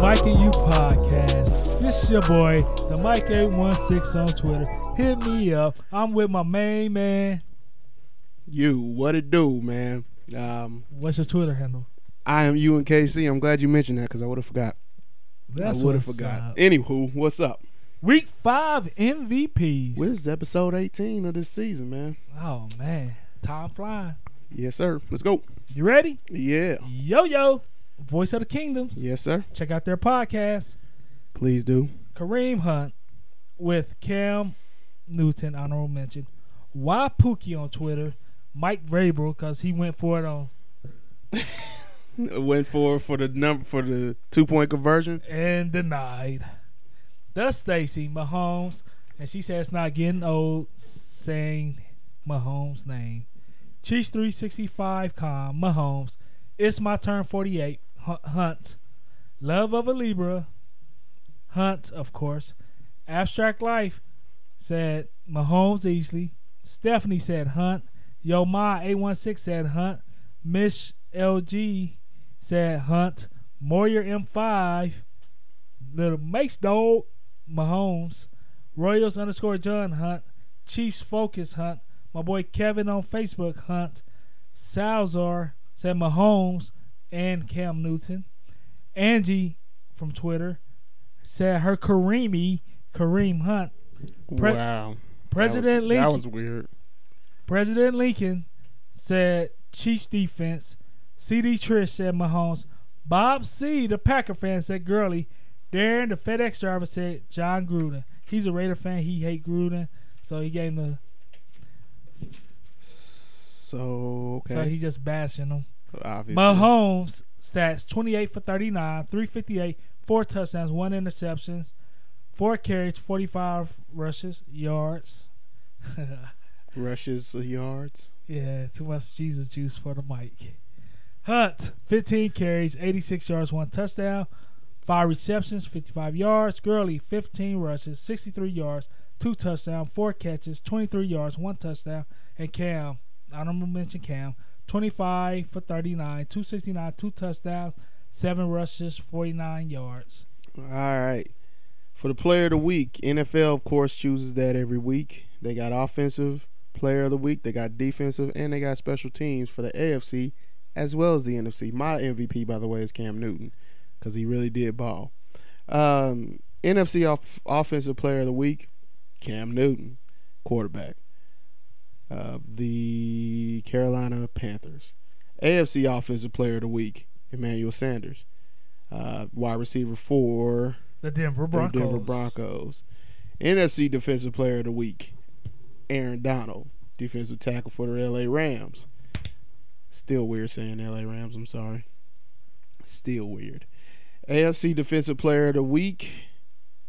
Mike and U podcast. This is your boy, the Mike816 on Twitter. Hit me up. I'm with my main man. You, what it do, man? Um, What's your Twitter handle? I am you and KC. I'm glad you mentioned that because I would have forgot. That's I would have forgot. up. Anywho, what's up? Week five MVPs. This is episode 18 of this season, man. Oh man, time flying. Yes, sir. Let's go. You ready? Yeah. Yo yo, Voice of the Kingdoms. Yes, sir. Check out their podcast. Please do. Kareem Hunt with Cam Newton, honorable mention. Why Pookie on Twitter. Mike Vrabel because he went for it on Went for for the number for the two point conversion. and denied. Thus Stacy Mahomes, and she says not getting old saying Mahomes' name. Chiefs 365 com Mahomes. It's my turn 48. Hu- Hunt. Love of a Libra. Hunt, of course. Abstract Life said Mahomes easily. Stephanie said Hunt. Yo Ma 816 said Hunt. Miss LG said Hunt. Moyer M5 Little Mace Dog, Mahomes, Royals underscore John Hunt, Chiefs Focus Hunt, my boy Kevin on Facebook Hunt, Salzar said Mahomes and Cam Newton, Angie from Twitter said her Kareemi Kareem Hunt, Pre- wow. President that was, Lincoln. That was weird. President Lincoln said Chiefs defense. CD Trish said Mahomes. Bob C, the Packer fan, said Gurley. Darren, the FedEx driver, said Jon Gruden. He's a Raider fan. He hate Gruden, so he gave him the. So okay. So he just bashing him. Obviously. Mahomes stats: twenty-eight for thirty-nine, three fifty-eight, four touchdowns, one interceptions, four carries, forty-five rushes, yards. rushes of yards. Yeah, too much Jesus juice for the mic. Hunt, 15 carries, 86 yards, one touchdown, five receptions, 55 yards. Gurley, 15 rushes, 63 yards, two touchdowns, four catches, 23 yards, one touchdown. And Cam, honorable mention Cam, 25 for 39, 269, two touchdowns, seven rushes, 49 yards. All right. For the player of the week, NFL of course chooses that every week. They got offensive player of the week, they got defensive, and they got special teams for the AFC as well as the NFC. My MVP, by the way, is Cam Newton because he really did ball. Um, NFC off- offensive player of the week, Cam Newton, quarterback. Uh, the Carolina Panthers. AFC offensive player of the week, Emmanuel Sanders. Uh, wide receiver for The Denver the Broncos. Denver Broncos. NFC Defensive Player of the Week, Aaron Donald, defensive tackle for the LA Rams. Still weird saying LA Rams, I'm sorry. Still weird. AFC Defensive Player of the Week,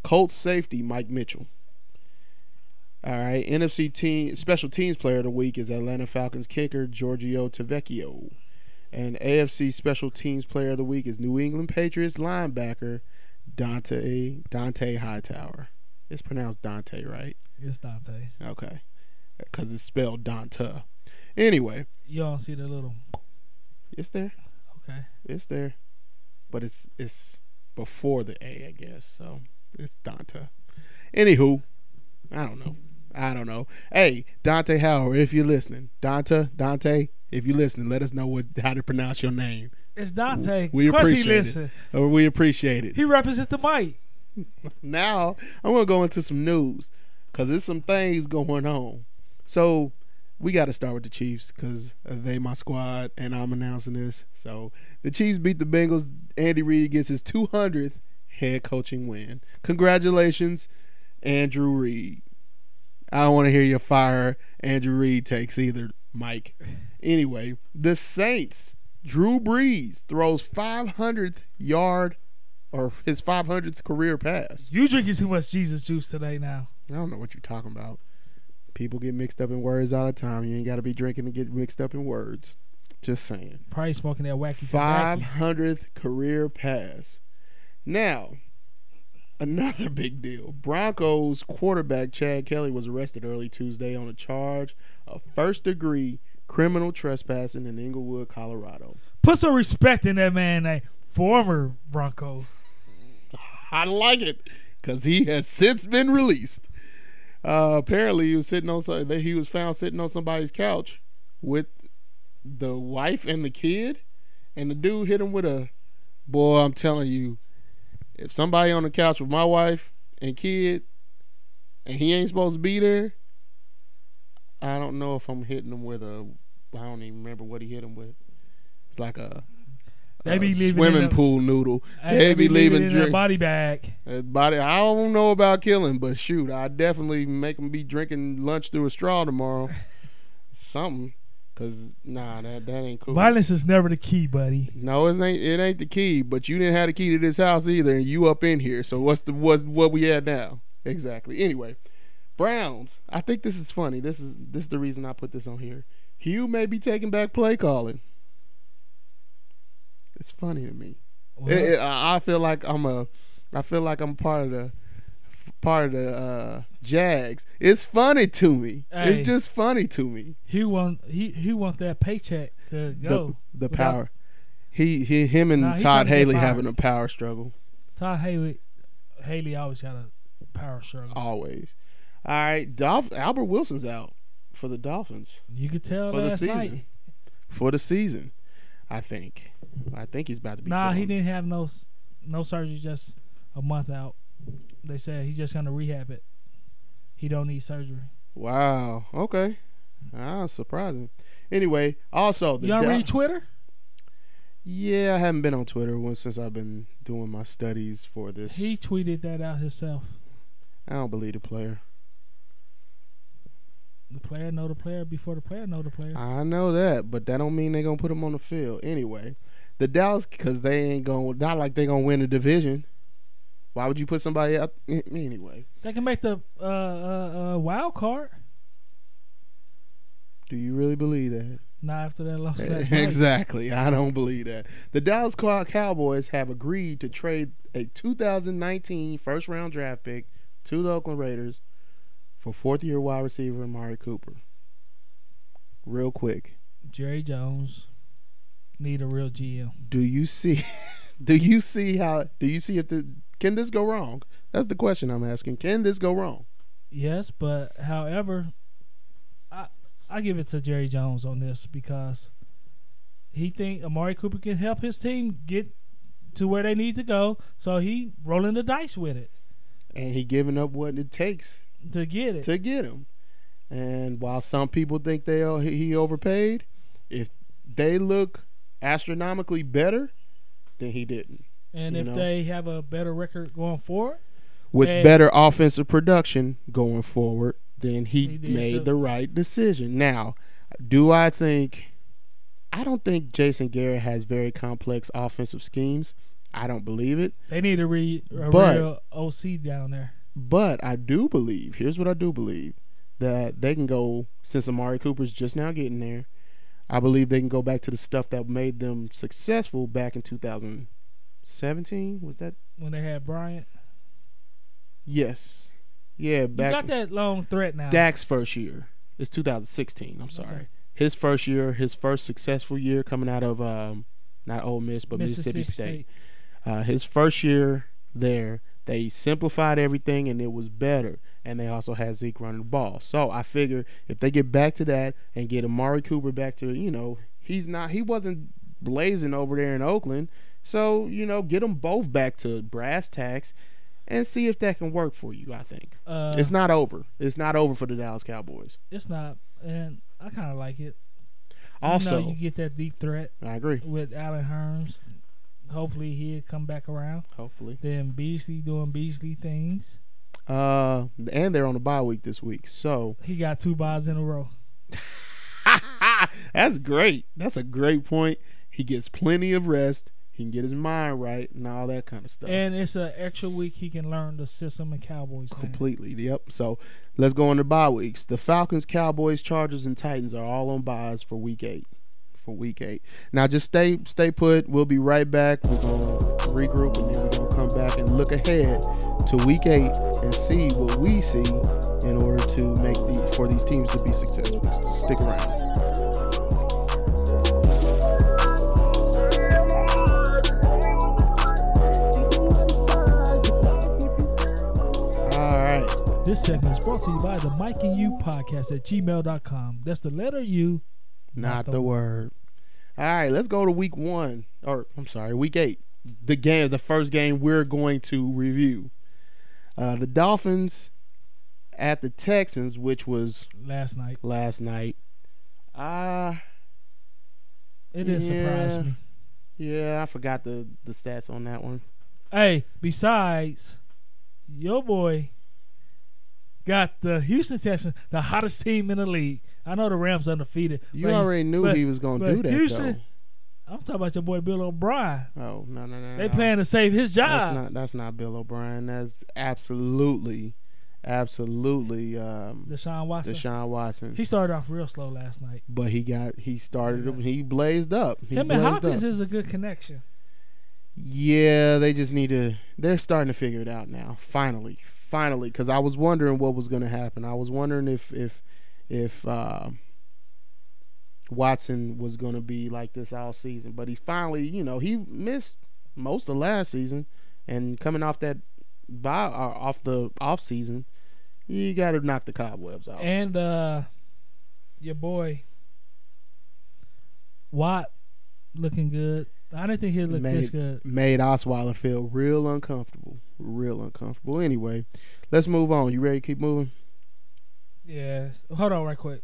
Colts safety Mike Mitchell. All right, NFC team Special Teams Player of the Week is Atlanta Falcons kicker Giorgio Tavecchio. And AFC Special Teams Player of the Week is New England Patriots linebacker Dante Dante Hightower. It's pronounced Dante, right? It's Dante. Okay, because it's spelled Danta. Anyway, don't see the little. it's there. Okay. It's there, but it's it's before the A, I guess. So it's Danta. Anywho, I don't know. I don't know. Hey, Dante Howard, if you're listening, Dante, Dante, if you're listening, let us know what how to pronounce your name. It's Dante. We of course he appreciate it. listen. Uh, We appreciate it. He represents the mic. now I'm gonna go into some news because there's some things going on. So we got to start with the Chiefs because they my squad, and I'm announcing this. So the Chiefs beat the Bengals. Andy Reid gets his 200th head coaching win. Congratulations, Andrew Reid. I don't want to hear your fire Andrew Reid takes either, Mike. Anyway, the Saints. Drew Brees throws 500th yard or his 500th career pass. You drinking too much Jesus juice today now. I don't know what you're talking about. People get mixed up in words all the time. You ain't got to be drinking to get mixed up in words. Just saying. Probably smoking that wacky Five hundredth career pass. Now, another big deal. Broncos quarterback Chad Kelly was arrested early Tuesday on a charge of first degree criminal trespassing in Englewood, Colorado. Put some respect in that man a Former Bronco. I like it because he has since been released. Uh, apparently, he was sitting on he was found sitting on somebody's couch with the wife and the kid, and the dude hit him with a boy. I'm telling you, if somebody on the couch with my wife and kid, and he ain't supposed to be there, I don't know if I'm hitting him with a. I don't even remember what he hit him with. It's like a, They a be leaving in swimming pool noodle. Hey, They be leaving in a drink. body bag. Body, I don't know about killing, but shoot, I definitely make him be drinking lunch through a straw tomorrow. Something, cause nah, that that ain't cool. Violence is never the key, buddy. No, it ain't. It ain't the key. But you didn't have the key to this house either, and you up in here. So what's the what what we at now? Exactly. Anyway, Browns. I think this is funny. This is this is the reason I put this on here. Hugh may be taking back play calling. It's funny to me. Well, It- it- I I feel like I'm a, I feel like I'm part of the, part of the uh, Jags. It's funny to me. Hey. It's just funny to me. he want he he want that paycheck to go. The, the Without- power. He, he him and Nah, Todd Haley having a power struggle Todd Haley Haley always got a power struggle. always. All right, Dolph Albert Wilson's out for the Dolphins You could tell For the season. night. for the season. I think. I think he's about to be. Nah, he didn't have no no surgery. Just a month out. They said he's just gonna rehab it. He don't need surgery. Wow. Okay. Ah, surprising. Anyway, also the Y'all read Twitter? Yeah, I haven't been on Twitter once since I've been doing my studies for this. He tweeted that out himself. I don't believe the player. The player know the player before the player know the player. I know that, but that don't mean they're gonna put him on the field anyway. The Dallas, because they ain't gonna not like they gonna win the division. Why would you put somebody out anyway? They can make the uh, uh, uh, wild card. Do you really believe that? Not after that loss exactly. I don't believe that. The Dallas Cowboys have agreed to trade a 2019 first round draft pick to the Oakland Raiders for fourth year wide receiver Amari Cooper. Real quick, Jerry Jones need a real GM. do you see? Do you see how? Do you see if the can this go wrong? That's the question I'm asking. Can this go wrong? Yes, but however, I I give it to Jerry Jones on this because he think Amari Cooper can help his team get to where they need to go. So he rolling the dice with it And he giving up what it takes to get it. to get him. And while some people think they he overpaid, if they look astronomically better, then he didn't. And if know. they have a better record going forward, With And- better offensive production going forward, then he, He made the- the right decision. Now, do I think? I don't think Jason Garrett has very complex offensive schemes. I don't believe it. they need a, re, a But- real OC down there. But I do believe, here's what I do believe, that they can go, since Amari Cooper's just now getting there, I believe they can go back to the stuff that made them successful back in 2017. Was that? When they had Bryant, Yes. Yeah, you got that long threat now. Dak's first year. It's 2016. I'm sorry. Okay. His first year, his first successful year coming out of, um, not Ole Miss, but Mississippi, State. Uh, his first year there, they simplified everything and it was better. And they also had Zeke running the ball. So I figure if they get back to that and get Amari Cooper back to, you know, he's not, he wasn't blazing over there in Oakland. So, you know, get them both back to brass tacks and see if that can work for you, I think. Uh, it's not over. It's not over for the Dallas Cowboys. It's not, and I kind of like it. Also, you, know, you get that deep threat I agree. with Allen Hurns. Hopefully he'll come back around. Hopefully. Then Beasley doing Beasley things. Uh, and they're on a bye week this week. So He got two buys in a row. that's great. That's a great point. He gets plenty of rest. He can get his mind right and all that kind of stuff. And it's an extra week he can learn the system and Cowboys. Completely. Yep. So let's go on to bye weeks. The Falcons, Cowboys, Chargers, and Titans are all on byes for week eight. For week eight. Now just stay stay put. We'll be right back. We're gonna regroup and then we're gonna come back and look ahead to week eight and see what we see in order to make the for these teams to be successful. Stick around. This segment is brought to you by the Mike and U podcast at gmail.com. That's the letter U. Not, the, word. All right, let's go to week one. Or I'm sorry, week eight. The game, the first game we're going to review. Uh, the Dolphins at the Texans, which was Last night. last night. Ah, It did surprise Yeah. me. yeah, I forgot the the stats on that one. Hey, besides, your boy got the Houston Texans, the hottest team in the league. I know the Rams undefeated. You already knew but- he was going to do that, Houston- I'm talking about your boy Bill O'Brien. Oh no, no, no. They no. playing to save his That's job. not that's not Bill O'Brien. That's absolutely, absolutely um, Deshaun Watson. Deshaun Watson. He started off real slow last night. but he got he started Yeah. he blazed up. He Him and blazed Hopkins up. is a good connection. Yeah, they just need to. They're starting to figure it out now. Finally, finally, because I was wondering what was going to happen. I was wondering if if if uh, Watson was going to be like this all season, but he finally, you know, he missed most of last season, and coming off that by uh, off the off season, you got to knock the cobwebs off. And uh your boy Watt looking good. I didn't think he'd look this good. made Osweiler feel real uncomfortable. Real uncomfortable. Anyway, let's move on. You ready to keep moving? Yeah. Hold on right quick.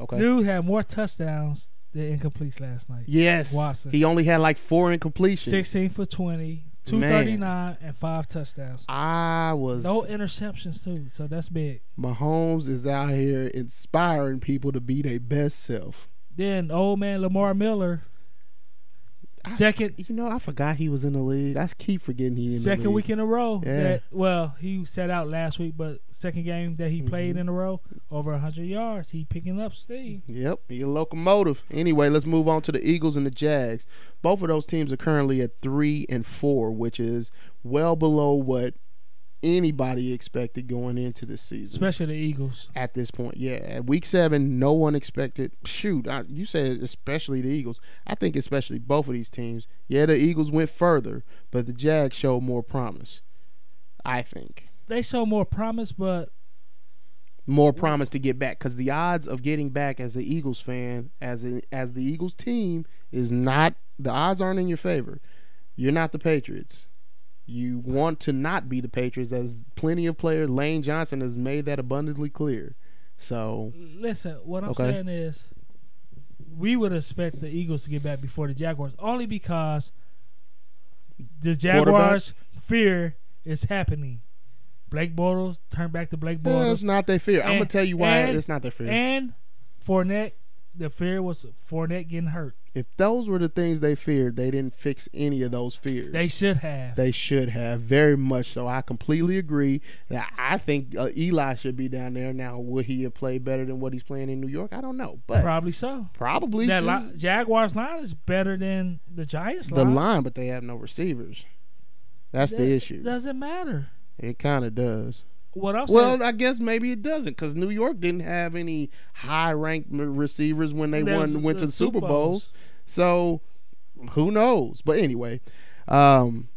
Okay. Dude had more touchdowns than incompletes last night. Yes. Watson. He only had like four incompletions. 16 for 20, 239, and five touchdowns. I was No interceptions, too. So that's big. Mahomes is out here inspiring people to be their best self. Then old man Lamar Miller, I- second You know, I forgot he was in the league. I keep forgetting he in the second week in a row. Yeah. That, well, he set out last week, but second game that he played Mhm. in a row, over 100 yards. He picking up steam. Yep, he a locomotive. Anyway, let's move on to the Eagles and the Jags. Both of those teams are currently at three and four, which is well below what anybody expected going into this season. Especially the Eagles. at this point. Yeah, at week seven, no one expected. Shoot, I, you said especially the Eagles. I think especially both of these teams. Yeah, the Eagles went further, but the Jags showed more promise. I think They show more promise, but more promise to get back because the odds of getting back as an Eagles fan, as a, as the Eagles team, is not the odds aren't in your favor. You're not the Patriots. You want to not be the Patriots, as plenty of players. Lane Johnson has made that abundantly clear. So listen, what I'm Okay. saying is we would expect the Eagles to get back before the Jaguars only because the Jaguars' fear is happening. Blake Bortles turn back to Blake Yeah, it's not their fear. I'm gonna tell you why and- it's not their fear. And Fournette, the fear was Fournette getting hurt. If those were the things they feared, they didn't fix any of those fears. They should have. They should have very much so. I completely agree that I think uh, Eli should be down there now. Would he have played better than what he's playing in New York? I don't know, but Probably so. probably That just li- Jaguars line is better than the Giants the line. line, but they have no receivers. That's the That issue. Doesn't matter. It kind of does. What I'm Well, saying. I guess maybe it doesn't because New York didn't have any high-ranked receivers when they won went to the Super Bowls. Bowls. So who knows? But anyway, um,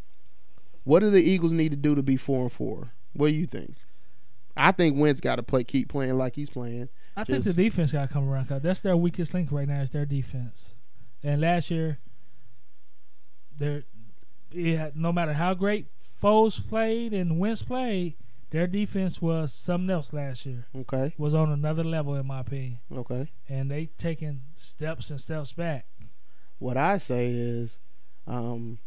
what do the Eagles need to do to be four and four? What do you think? I think Wentz got to play, keep playing like he's playing. I think the defense got to come around. Cause that's their weakest link right now. Is their defense. And last year, had, no matter how great Foles played and Wentz played, their defense was something else last year. Okay, Was on another level in my opinion. okay. And they taking steps and steps back. What I say is, um,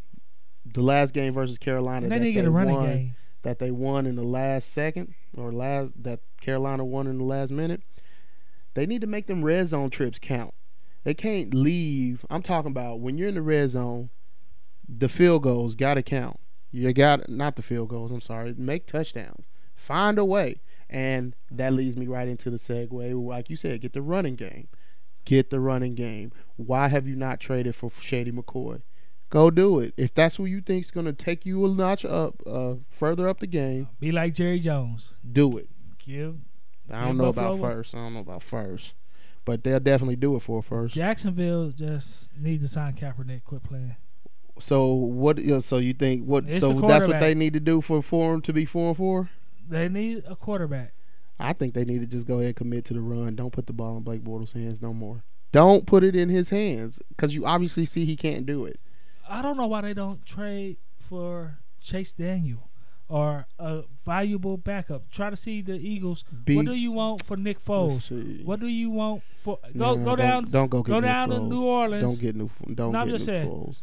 the last game versus Carolina they that didn't get a running won, game. that they won in the last second or last that Carolina won in the last minute. They need to make them red zone trips count. They can't leave. I'm talking about when you're in the red zone, the field goals got to count. You got not the field goals. I'm sorry. Make touchdowns. Find a way, and that leads me right into the segue. Like you said, get the running game. Get the running game. Why have you not traded for Shady McCoy? Go do it. If that's who you think's going to take you a notch up, uh, further up the game, Be like Jerry Jones. do it. Give I don't know about first. I don't know about first, but they'll definitely do it for first. Jacksonville just needs to sign Kaepernick. Quit playing. So what? you So you think what? It's so that's what they need to do for for 'em to be four and four. They need a quarterback. I think they need to just go ahead and commit to the run. Don't put the ball in Blake Bortles' hands no more. Don't put it in his hands because you obviously see he can't do it. I don't know why they don't trade for Chase Daniel or a valuable backup. Try to see the Eagles. Be- what do you want for Nick Foles? What do you want for go Nah, go don't- down? Don't go get go Nick down to Foles. New Orleans. Don't get new. Don't No, I'm just Nick saying. Foles.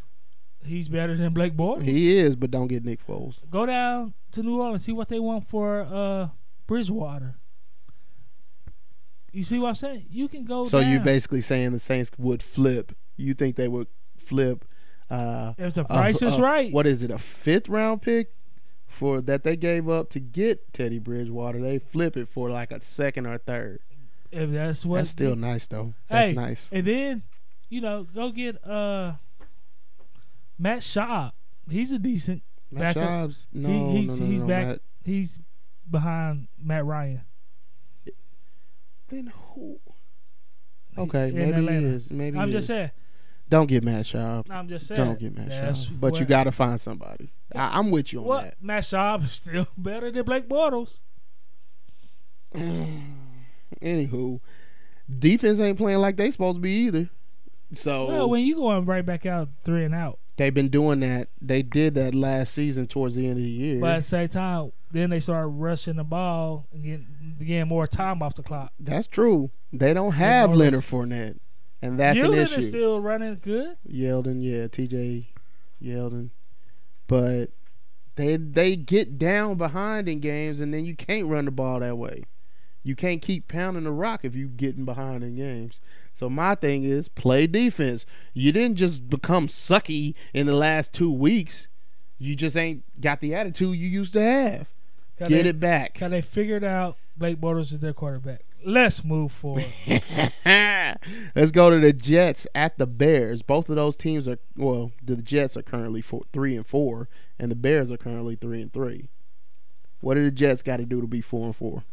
He's better than Blake Bortles. He is, but don't get Nick Foles. go down to New Orleans. See what they want for uh, Bridgewater. You see what I'm saying? You can go. So down. you're basically saying the Saints would flip. You think they would flip? Uh, if the a- price is a- right. What is it? A fifth round pick for that they gave up to get Teddy Bridgewater. They flip it for like a second or third. If that's what. That's still nice though. That's Hey, nice. And then, you know, go get uh Matt Schaub. He's a decent. Matt back up. Schaub's no, He- he's- no, no, he's no, back. Matt- He's behind Matt Ryan. then who? Okay, in maybe Atlanta. he is. Maybe I'm he just is. saying. Don't get Matt Schaub. I'm just saying. Don't get Matt That's Schaub. But you got to find somebody. I, I'm with you on What? that. Matt Schaub is still better than Blake Bortles. Anywho, defense ain't playing like they supposed to be either. So Well, when you going right back out three and out, they've been doing that. They did that last season towards the end of the year. but at the same time, then they start rushing the ball and getting, getting more time off the clock. That's true. They don't have Leonard Fournette, and that's an Yeldon issue. is still running good. Yeldon, yeah, T.J. Yeldon, but they they get down behind in games, and then you can't run the ball that way. You can't keep pounding the rock if you're getting behind in games. So my thing is play defense. You didn't just become sucky in the last two weeks. You just ain't got the attitude you used to have. Get they, it back. Cause they figured out Blake Bortles is their quarterback. Let's move forward. Let's go to the Jets at the Bears. Both of those teams are well. The Jets are currently four, three and four, and the Bears are currently three and three. What do the Jets got to do to be four and four?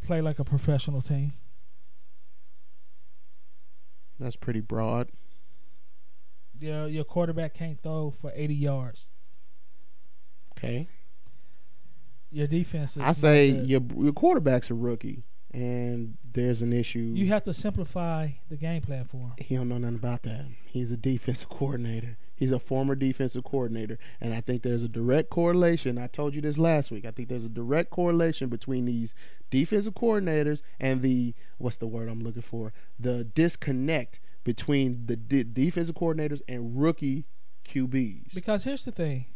Play like a professional team. That's pretty broad. Your your quarterback can't throw for 80 yards. Okay, Your defense is. I say your your quarterback's a rookie, and there's an issue. you have to simplify the game plan for him. he don't know nothing about that. He's a defensive coordinator. He's a former defensive coordinator, and I think there's a direct correlation. I told you this last week. I think there's a direct correlation between these defensive coordinators and the what's the word I'm looking for? The disconnect between the de- defensive coordinators and rookie QBs. Because here's the thing.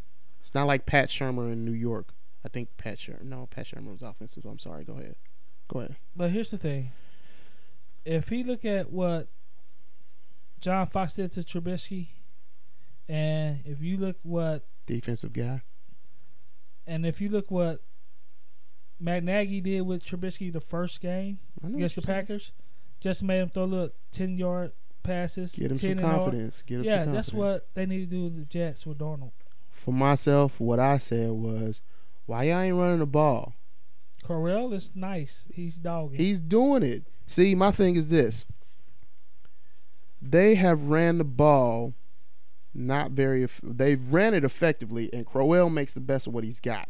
It's not like Pat Shurmur in New York. I think Pat Shurmur. No, Pat Shurmur was offensive. I'm sorry. Go ahead. Go ahead. But here's the thing. If he look at what John Fox did to Trubisky, and if you look what Defensive guy. and if you look what Matt Nagy did with Trubisky the first game against the. Packers, just made him throw little ten yard passes. Get him 10 some confidence. Get him Yeah, some that's what they need to do with the Jets with Darnold. For myself, what I said was, why y'all ain't running the ball? Crowell is nice. He's dogging. He's doing it. See, my thing is this. They have ran the ball not very they've ran it effectively and Crowell makes the best of what he's got.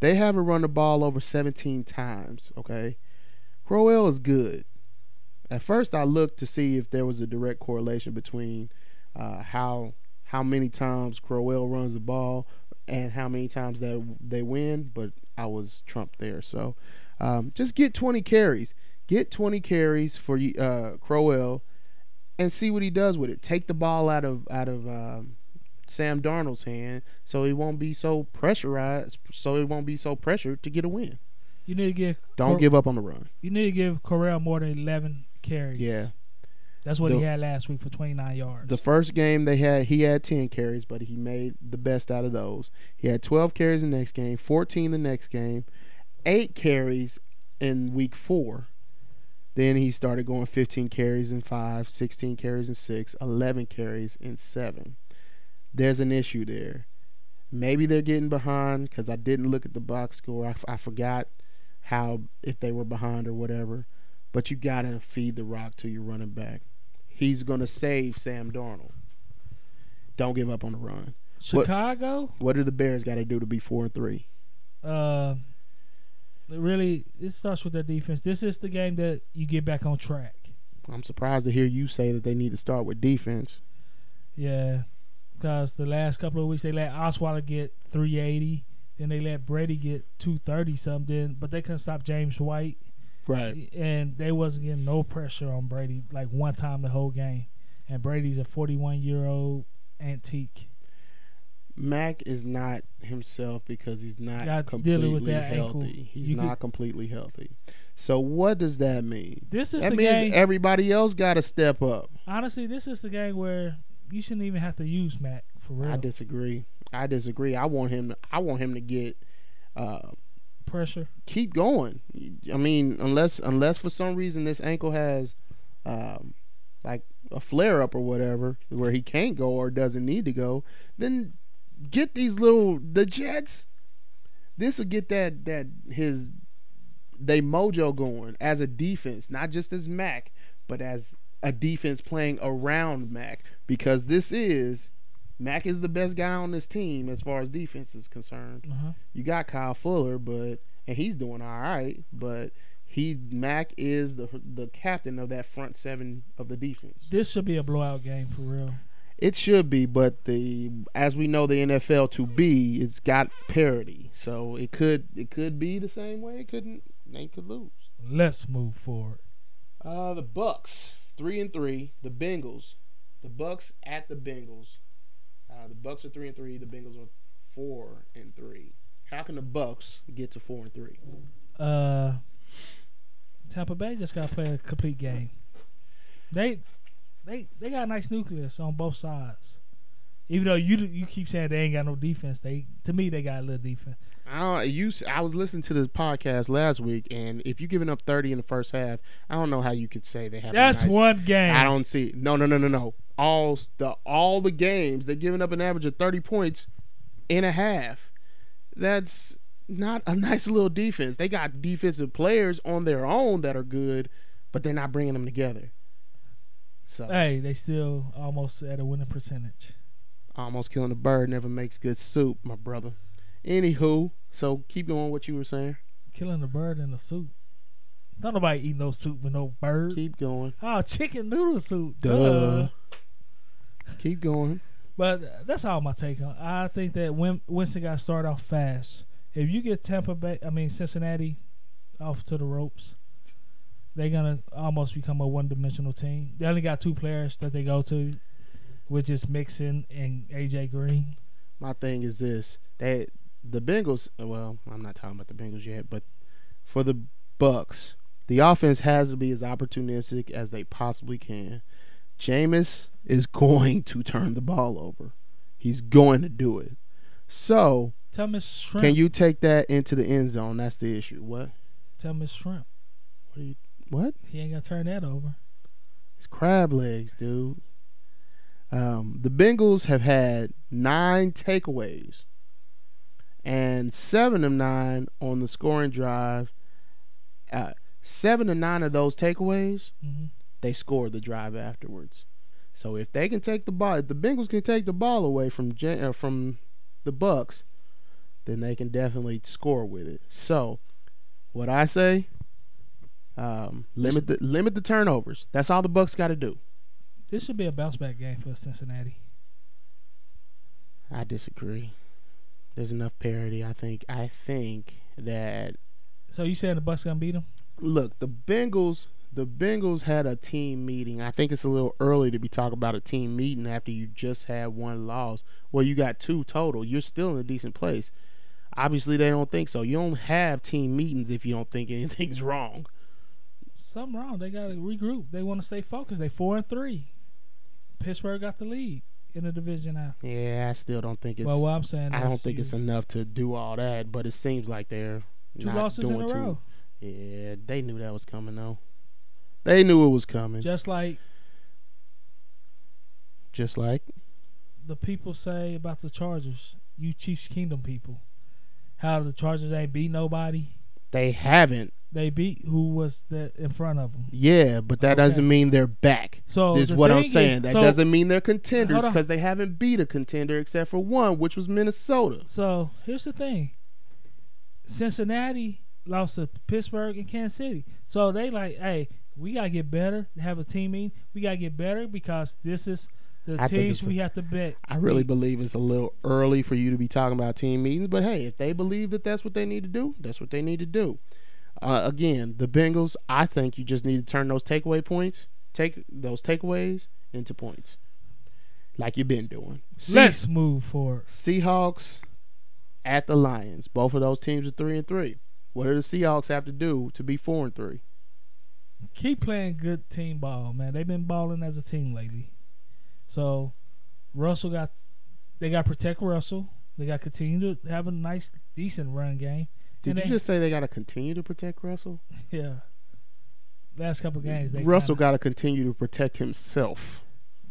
They haven't run the ball over 17 times, okay? Crowell is good. At first I looked to see if there was a direct correlation between uh, how how many times Crowell runs the ball and how many times that they win, but I was trumped there. So um, just get 20 carries. Get 20 carries for uh, Crowell and see what he does with it. Take the ball out of out of um, Sam Darnold's hand, so he won't be so pressurized. So he won't be so pressured to get a win. you need to give Don't Cor- give up on the run. you need to give Crowell more than eleven carries. Yeah. That's what he had last week for twenty nine yards. The first game they had, he had 10 carries, but he made the best out of those. He had 12 carries the next game, 14 the next game, eight carries in week four. Then he started going 15 carries in five, 16 carries in six, 11 carries in seven. There's an issue there. Maybe they're getting behind because I didn't look at the box score. I, f- I forgot how if they were behind or whatever. But you gotta feed the rock to your running back. He's gonna save Sam Darnold. Don't give up on the run. Chicago, What do the Bears got to do to be four and three? uh, really, it starts with their defense. This is the game that you get back on track. I'm surprised to hear you say that they need to start with defense. Yeah, because the last couple of weeks they let Osweiler get 380, then they let Brady get 230 something, but they couldn't stop James White, Right. and they wasn't getting no pressure on Brady like one time the whole game. And Brady's a 41 year old antique. Mac is not himself because he's not Got- completely that ankle. healthy. He's You not could- completely healthy. So what does that mean? This is That the means game. everybody else got to step up. honestly, this is the game where you shouldn't even have to use Mac for real I disagree. I disagree. I want him. To, I want him to get uh, pressure. keep going. I mean, unless unless for some reason this ankle has um, like a flare up or whatever, where he can't go or doesn't need to go, then get these little the Jets. This will get that that his they mojo going as a defense, not just as Mac, but as a defense playing around Mac because this is Mac is the best guy on this team as far as defense is concerned Uh-huh. you got Kyle Fuller, but and he's doing all right, but he Mac is the the captain of that front seven of the defense. This should be a blowout game for real. It should be, but the as we know the NFL to be, it's got parity, so it could it could be the same way. It couldn't. They could lose. Let's move forward. Uh, the Bucks three and three. The Bengals, the Bucks at the Bengals. Uh, the Bucks are three and three. The Bengals are four and three. How can the Bucks get to four and three? Uh, Tampa Bay just got to play a complete game. They, they, they got a nice nucleus on both sides. Even though you you keep saying they ain't got no defense, they to me they got a little defense. I don't, you. I was listening to this podcast last week, and if you're giving up 30 in the first half, I don't know how you could say they have. a That's nice- one game. I don't see. No, no, no, no, no. All the all the games they're giving up an average of 30 points in a half. That's not a nice little defense. They got defensive players on their own that are good, but they're not bringing them together. So Hey, they still almost at a winning percentage. almost killing a bird never makes good soup, my brother. Anywho, so keep going. What you were saying? Killing a bird in the soup. Don't nobody eat no soup with no bird. Keep going. Oh, chicken noodle soup. Duh. Duh. Keep going. But uh, that's all my take on. I think that Winston got to start off fast. If you get Tampa Bay, I mean Cincinnati, off to the ropes, they're gonna almost become a one-dimensional team. They only got two players that they go to, which is Mixon and AJ Green. My thing is this: that the Bengals. Well, I'm not talking about the Bengals yet, but for the Bucks, the offense has to be as opportunistic as they possibly can. Jameis is going to turn the ball over. He's going to do it. So, Tell Miss Shrimp. can you take that into the end zone? That's the issue. What? tell Miss Shrimp What? Are you, what? he ain't gonna turn that over? It's crab legs, dude. Um, the Bengals have had nine takeaways, and seven of nine on the scoring drive. Uh, seven to nine of those takeaways, hmm they scored the drive afterwards. So if they can take the ball, if the Bengals can take the ball away from Jan- uh, from the Bucks, then they can definitely score with it. So, what I say, um, limit the limit the turnovers. That's all the Bucks got to do. This should be a bounce back game for Cincinnati. I disagree. There's enough parity. I think. I think that So you saying the Bucks gonna beat them? look the Bengals. The Bengals had a team meeting. I think it's a little early to be talking about a team meeting after you just had one loss. Well, you got two total. You're still in a decent place. Obviously, they don't think so. You don't have team meetings if you don't think anything's wrong. Something wrong. They gotta regroup. They want to stay focused. They four and three. Pittsburgh got the lead in the division now. Yeah, I still don't think it's. well, what I'm saying, I don't think you- it's enough to do all that. But it seems like they're two losses in a too- row. Yeah, they knew that was coming though. They knew it was coming. Just like Just like the people say about the Chargers, you Chiefs Kingdom people, how the Chargers ain't beat nobody. They haven't. They beat who was that in front of them. Yeah, but that Okay. doesn't mean they're back. So is what I'm saying. that so, doesn't mean they're contenders because they haven't beat a contender except for one, which was Minnesota. So here's the thing: Cincinnati lost to Pittsburgh and Kansas City. So they like, hey, we gotta get better. Have a team meeting. We gotta get better because this is the I teams we have to bet. I really believe it's a little early for you to be talking about team meetings, but hey, if they believe that that's what they need to do, that's what they need to do. Uh, again, the Bengals, I think you just need to turn those takeaway points, take those takeaways into points, like you've been doing. Let's move forward. Seahawks at the Lions. Both of those teams are three and three. What do the Seahawks have to do to be four and three? Keep playing good team ball, man. They've been balling as a team lately. So Russell got they got to protect Russell. They got to continue to have a nice, decent run game. Did And you they- just say they got to continue to protect Russell? Yeah. Last couple games, they Russell got to continue to protect himself.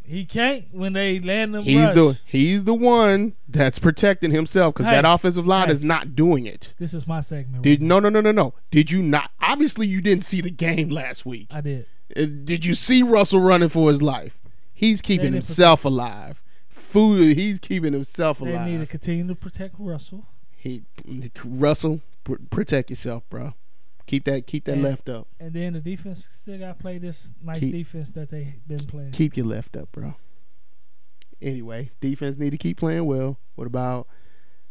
he can't when they land them. He's rush. the he's the one that's protecting himself because Hey, that offensive line hey. is not doing it. This is my segment. Did right no no no no no? Did you not? Obviously, you didn't see the game last week. I did. Uh, Did you see Russell running for his life? He's keeping himself alive. Food. He's keeping himself They alive. They need to continue to protect Russell. He Russell, pr- protect yourself, bro. Keep that keep that And- left up. And then the defense still got to play this nice Keep- defense that they've been playing. Keep your left up, bro. Anyway, defense need to keep playing well. What about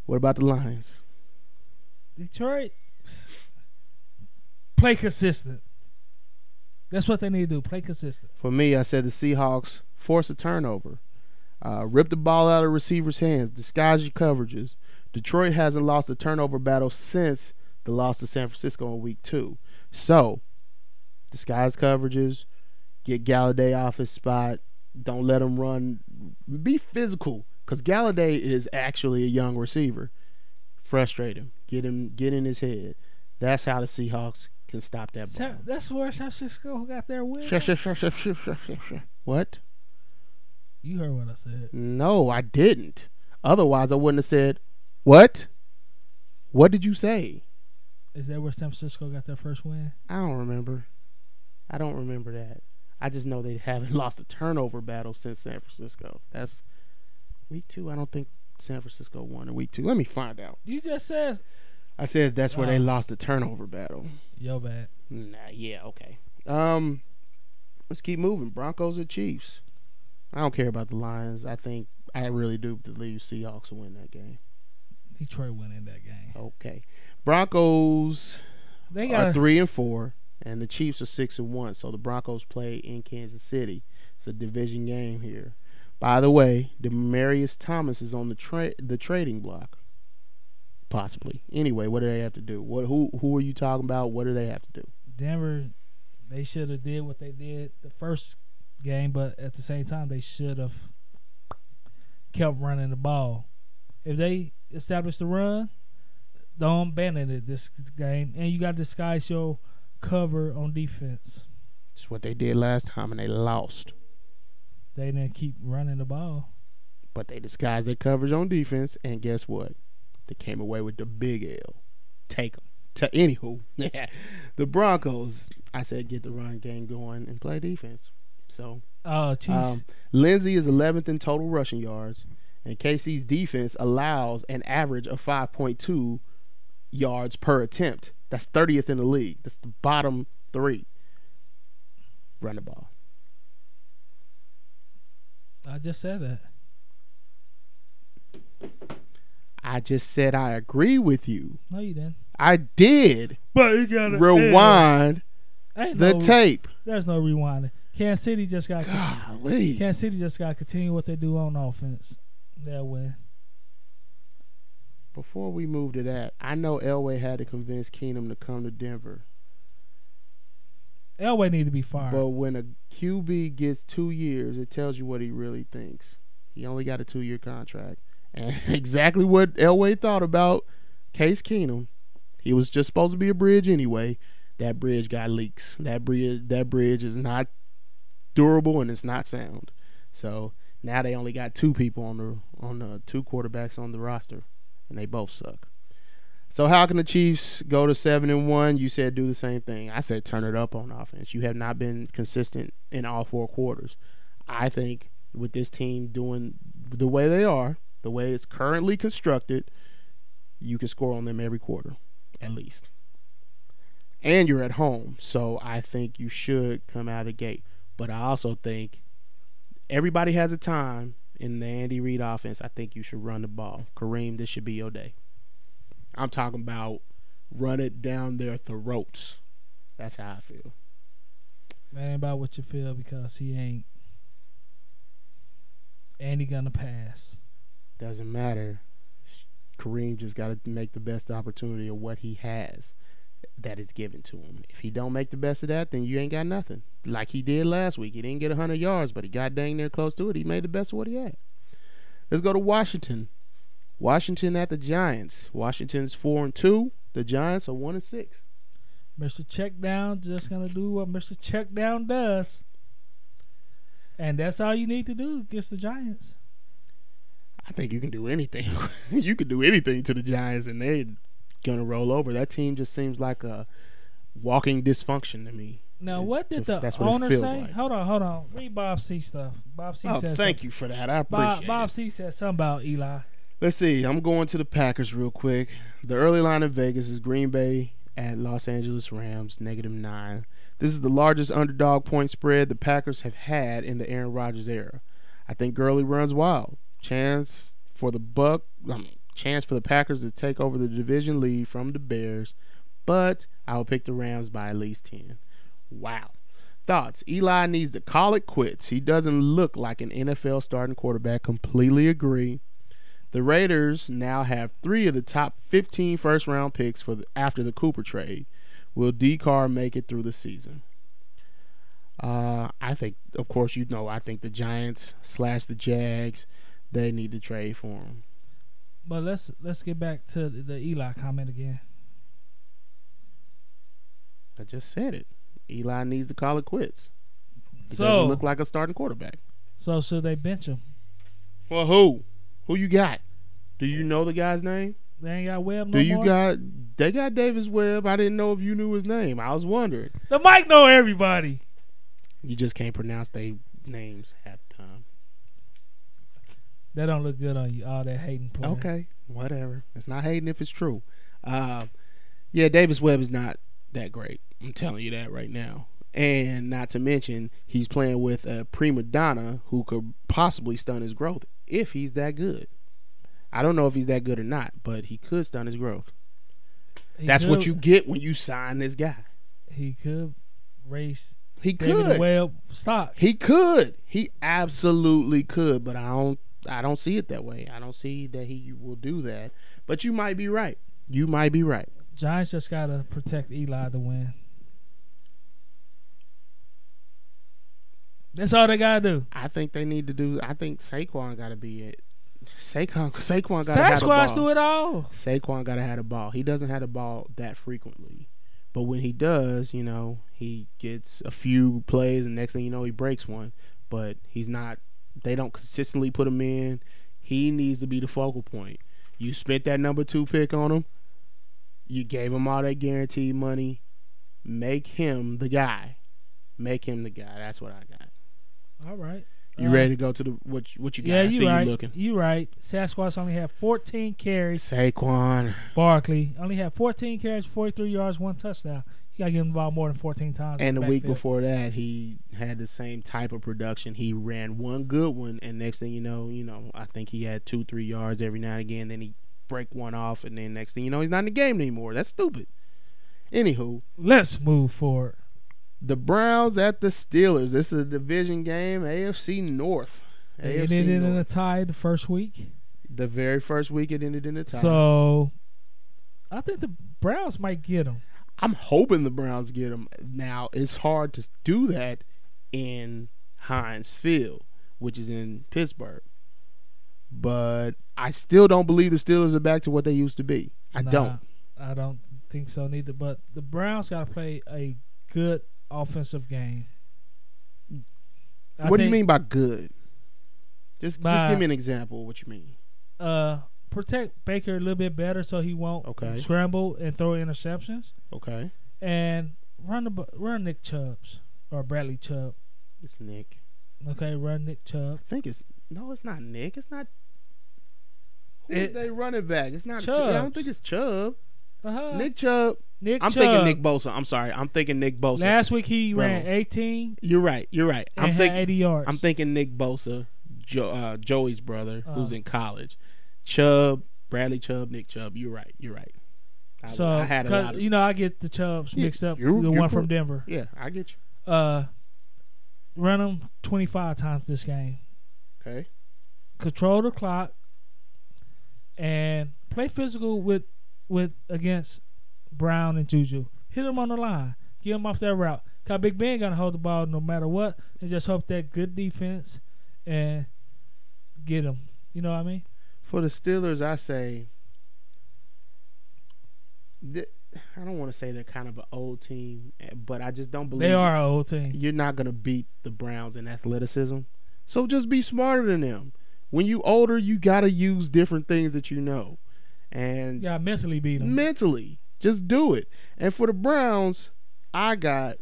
what about the Lions? Detroit, play consistent. That's what they need to do. Play consistent. For me, I said the Seahawks force a turnover. Uh, rip the ball out of the receivers' hands. Disguise your coverages. Detroit hasn't lost a turnover battle since the loss to San Francisco in week two. So, disguise coverages. Get Golladay off his spot. Don't let him run. Be physical. Because Golladay is actually a young receiver. Frustrate him. Get him get in his head. That's how the Seahawks can stop that ball. That's where San Francisco got their win. What? You heard what I said. No, I didn't. Otherwise, I wouldn't have said, What? What did you say? Is that where San Francisco got their first win? I don't remember. I don't remember that. I just know they haven't lost a turnover battle since San Francisco. That's week two. I don't think San Francisco won in week two. Let me find out. You just said I said that's where they Oh. lost the turnover battle. yo bad. Nah, yeah, okay. Um, let's keep moving. Broncos and Chiefs. I don't care about the Lions. I think I really do believe Seahawks will win that game. Detroit win in that game. Okay. Broncos They are got three and four, and the Chiefs are six and one. So the Broncos play in Kansas City. It's a division game here. By the way, Demaryius Thomas is on the tra- the trading block. Possibly. Anyway, what do they have to do? What who who are you talking about? What do they have to do? Denver. They should have did what they did the first game, but at the same time, they should have kept running the ball. If they establish the run, don't abandon it this game, and you got to disguise your cover on defense. It's what they did last time, and they lost. They didn't keep running the ball. But they disguised their coverage on defense, and guess what? They came away with the big L. Take them. To, anywho, the Broncos, I said get the run game going and play defense. So Oh, jeez. um, Lindsay is 11th in total rushing yards, and KC's defense allows an average of 5.2 yards per attempt. That's 30th in the league. That's the bottom three. Run the ball. I just said that. I just said I agree with you. No, you didn't. I did But you gotta rewind the no, tape. There's no rewinding. Kansas City just got. Golly. Kansas City just got to continue what they do on offense. They'll win. Before we move to that, I know Elway had to convince Keenum to come to Denver. Elway need to be fired. But when a QB gets two years, it tells you what he really thinks. He only got a two year contract. And exactly what Elway thought about Case Keenum. He was just supposed to be a bridge anyway. That bridge got leaks. That bridge that bridge is not durable and it's not sound. So now they only got two people on the on the two quarterbacks on the roster, and they both suck. So how can the Chiefs go to seven and one? You said do the same thing. I said turn it up on offense. You have not been consistent in all four quarters. I think with this team doing the way they are, the way it's currently constructed, you can score on them every quarter, at least. and you're at home. So I think you should come out of the gate. But I also think everybody has a time in the Andy Reid offense. I think you should run the ball. Kareem, this should be your day. I'm talking about run it down their throats. That's how I feel. That ain't about what you feel because he ain't. And he gonna pass. Doesn't matter. Kareem just got to make the best opportunity of what he has that is given to him. If he don't make the best of that, then you ain't got nothing. Like he did last week. He didn't get 100 yards, but he got dang near close to it. He made the best of what he had. Let's go to Washington. Washington at the Giants. Washington's 4 and 2. The Giants are 1 and 6. Mr. Checkdown just gonna do what Mr. Checkdown does. And that's all you need to do against the Giants. I think you can do anything. you can do anything to the Giants, and they're gonna roll over. That team just seems like a walking dysfunction to me. Now, It- what did to- the owner say? like. Hold on, hold on. Read Bob C stuff. Bob C Oh, said thank something. you for that. I appreciate Bob, Bob it. C said something about Eli. Let's see. I'm going to the Packers real quick. The early line in Vegas is Green Bay at Los Angeles Rams, negative nine. This is the largest underdog point spread the Packers have had in the Aaron Rodgers era. I think Gurley runs wild. Chance for the Buck, I mean, chance for the Packers to take over the division lead from the Bears, but I will pick the Rams by at least ten. Wow. Thoughts? Eli needs to call it quits. He doesn't look like an NFL starting quarterback. Completely agree. The Raiders now have three of the top 15 first round picks for the, after the Cooper trade. Will D Carr make it through the season? Uh, I think, of course, you know, I think the Giants slash the Jags, they need to trade for him. But let's let's get back to the, the Eli comment again. I just said it. Eli needs to call it quits. He So- doesn't look like a starting quarterback. So should they bench him? For who? Who you got? Do you know the guy's name? They ain't got Webb no Do you more. got? They got Davis Webb. I didn't know if you knew his name. I was wondering. the Mike know everybody. You just can't pronounce their names half the time. That don't look good on you. All that hating play. Okay, whatever. It's not hating if it's true. Uh, yeah, Davis Webb is not that great. I'm telling you that right now. And not to mention, he's playing with a prima donna who could possibly stun his growth if he's that good. I don't know if he's that good or not, but he could stun his growth. He That's what you get when you sign this guy. He could race He David could. Webb stock. He could. He absolutely could, but I don't I don't see it that way. I don't see that he will do that. But you might be right. You might be right. Giants just gotta protect Eli to win. That's all they gotta do. I think they need to do I think Saquon gotta be it. Saquon Saquon gotta have the ball. Do it all. Saquon gotta have the ball. He doesn't have the ball that frequently. But when he does, you know, he gets a few plays and next thing you know he breaks one. But he's not they don't consistently put him in. He needs to be the focal point. You spent that number two pick on him. You gave him all that guaranteed money. Make him the guy. Make him the guy. That's what I got. All right. You Uh, ready to go to the what? You, what you got? Yeah, you see right. you looking. You right. Sasquatch only had 14 carries. Saquon. Barkley only had 14 carries, 43 yards, one touchdown. Gotta him the more than 14 times. And the week backfield. before that, he had the same type of production. He ran one good one, and next thing you know, you know, I think he had two, three yards every now and again. Then he break one off, and then next thing you know, he's not in the game anymore. That's stupid. Anywho, Let's move forward. the Browns at the Steelers. This is a division game, AFC North. It AFC ended in a tie the first week. The very first week it ended in a tie. So I think the Browns might get him. I'm hoping the Browns get him. Now it's hard to do that in Heinz Field, which is in Pittsburgh. But I still don't believe the Steelers are back to what they used to be. I Nah, don't. I don't think so neither. But the Browns got to play a good offensive game. I what do you mean by good? Just just give me an example of what you mean. Uh, protect Baker a little bit better so he won't Okay. scramble and throw interceptions, Okay. and run the run Nick Chubbs or Bradley Chubb. It's Nick. Okay, run Nick Chubb. I think it's no, it's not Nick. It's not Who's It- they running back? It's not Chubb. I don't think it's Chubb. Uh-huh. Nick Chubb. Nick I'm Chubb. thinking Nick Bosa. I'm sorry. I'm thinking Nick Bosa. Last week he Bro. ran 18 You're right. You're right. I'm thinking. 80 yards. I'm thinking Nick Bosa, jo- uh, Joey's brother, who's Uh. in college. Chubb, Bradley Chubb, Nick Chubb. You're right. You're right. I, so I had a lot of. you know I get the Chubbs Yeah, mixed up. the one from. Denver. yeah, I get you. Uh, run them 25 times this game. Okay. Control the clock and play physical with with against Brown and Juju. Hit them on the line. Get them off that route. Cause Big Ben gonna hold the ball no matter what, and just hope that good defense and get them. You know what I mean? For the Steelers, I say. th- I don't want to say they're kind of an old team, eh, but I just don't believe They are an old team. you're not gonna beat the Browns in athleticism. So just be smarter than them. When you older, you gotta use different things that you know, and Yeah, mentally beat them. mentally, just do it. And for the Browns, I got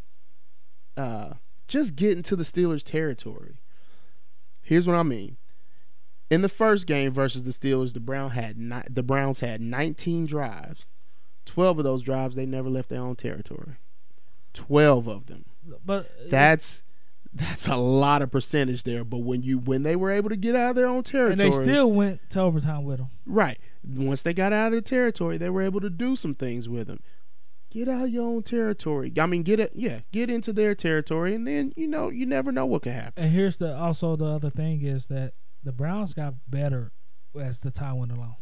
uh, just get into the Steelers' territory. Here's what I mean. In the first game versus the Steelers, the Brown had ni- the Browns had 19 drives. 12 of those drives they never left their own territory. 12 of them. But uh, That's that's a lot of percentage there. But when you when they were able to get out of their own and territory, they still went to overtime with them. right. Once they got out of the territory, they were able to do some things with them. Get out of your own territory. I mean, get it. Yeah, get into their territory, and then you know you never know what could happen. And here's the also the other thing is that the Browns got better as the time went along.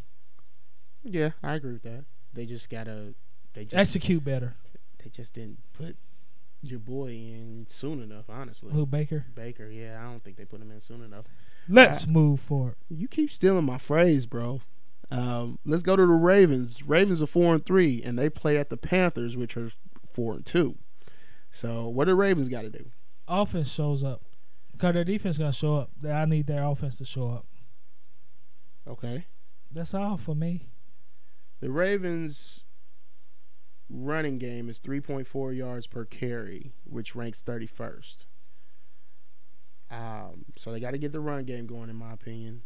Yeah, I agree with that. They just gotta. They just Execute better. they just didn't put your boy in soon enough. Honestly, Who Baker? Baker. Yeah, I don't think they put him in soon enough. Let's move forward. You keep stealing my phrase, bro. Um, let's go to the Ravens. Ravens are four and three, and they play at the Panthers, which are four and two. So what do the Ravens got to do? Offense shows up. Cause their defense gonna show up. I need their offense to show up. Okay, That's all for me. the Ravens' running game is three point four yards per carry, which ranks thirty first. Um, so they got to get the run game going, in my opinion,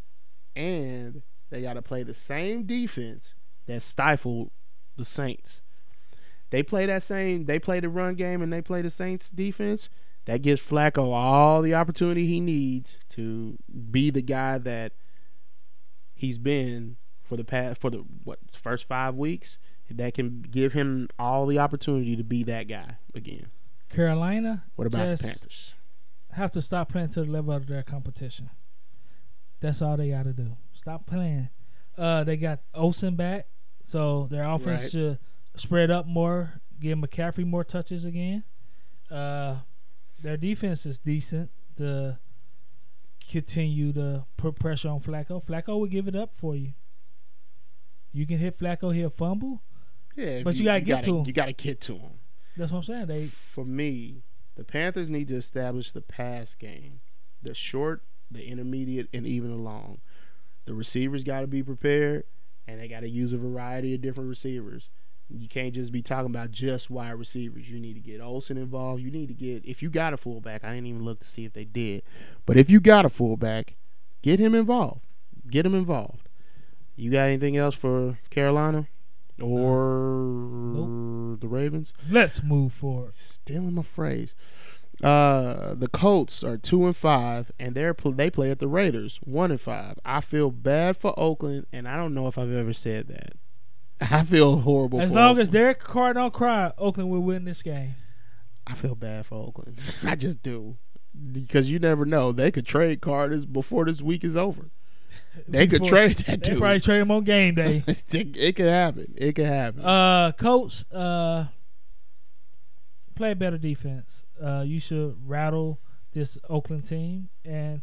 and they got to play the same defense that stifled the Saints. They play that same. They play the run game, and they play the Saints defense. That gives Flacco all the opportunity he needs to be the guy that he's been for the past for the what first five weeks. That can give him all the opportunity to be that guy again. Carolina What about the Panthers? have to stop playing to the level of their competition. That's all they got to do. Stop playing. Uh, they got Olsen back, so their offense Right. should spread up more, give McCaffrey more touches again. Uh, their defense is decent to continue to put pressure on Flacco. Flacco will give it up for you. You can hit Flacco, he'll fumble. Yeah, But you gotta get to him. You got to get to him. That's what I'm saying. They For me, the Panthers need to establish the pass game, the short, the intermediate, and even the long. The receivers got to be prepared, and they got to use a variety of different receivers. You can't just be talking about just wide receivers. You need to get Olsen involved. You need to get if you got a fullback. I didn't even look to see if they did, but if you got a fullback, get him involved. Get him involved. You got anything else for Carolina or the Ravens? let's move forward. Stealing my phrase. Uh, the Colts are two and five, and they're they play at the Raiders one and five. I feel bad for Oakland, and I don't know if I've ever said that. I feel horrible. As long Oakland. as Derek Carr don't cry, Oakland will win this game. I feel bad for Oakland, I just do because you never know. They could trade Carter's before this week is over. They could Before- trade that dude. They probably trade him on game day. it, it could happen. It could happen. uh, coach, uh, play better defense. Uh, you should rattle this Oakland team, and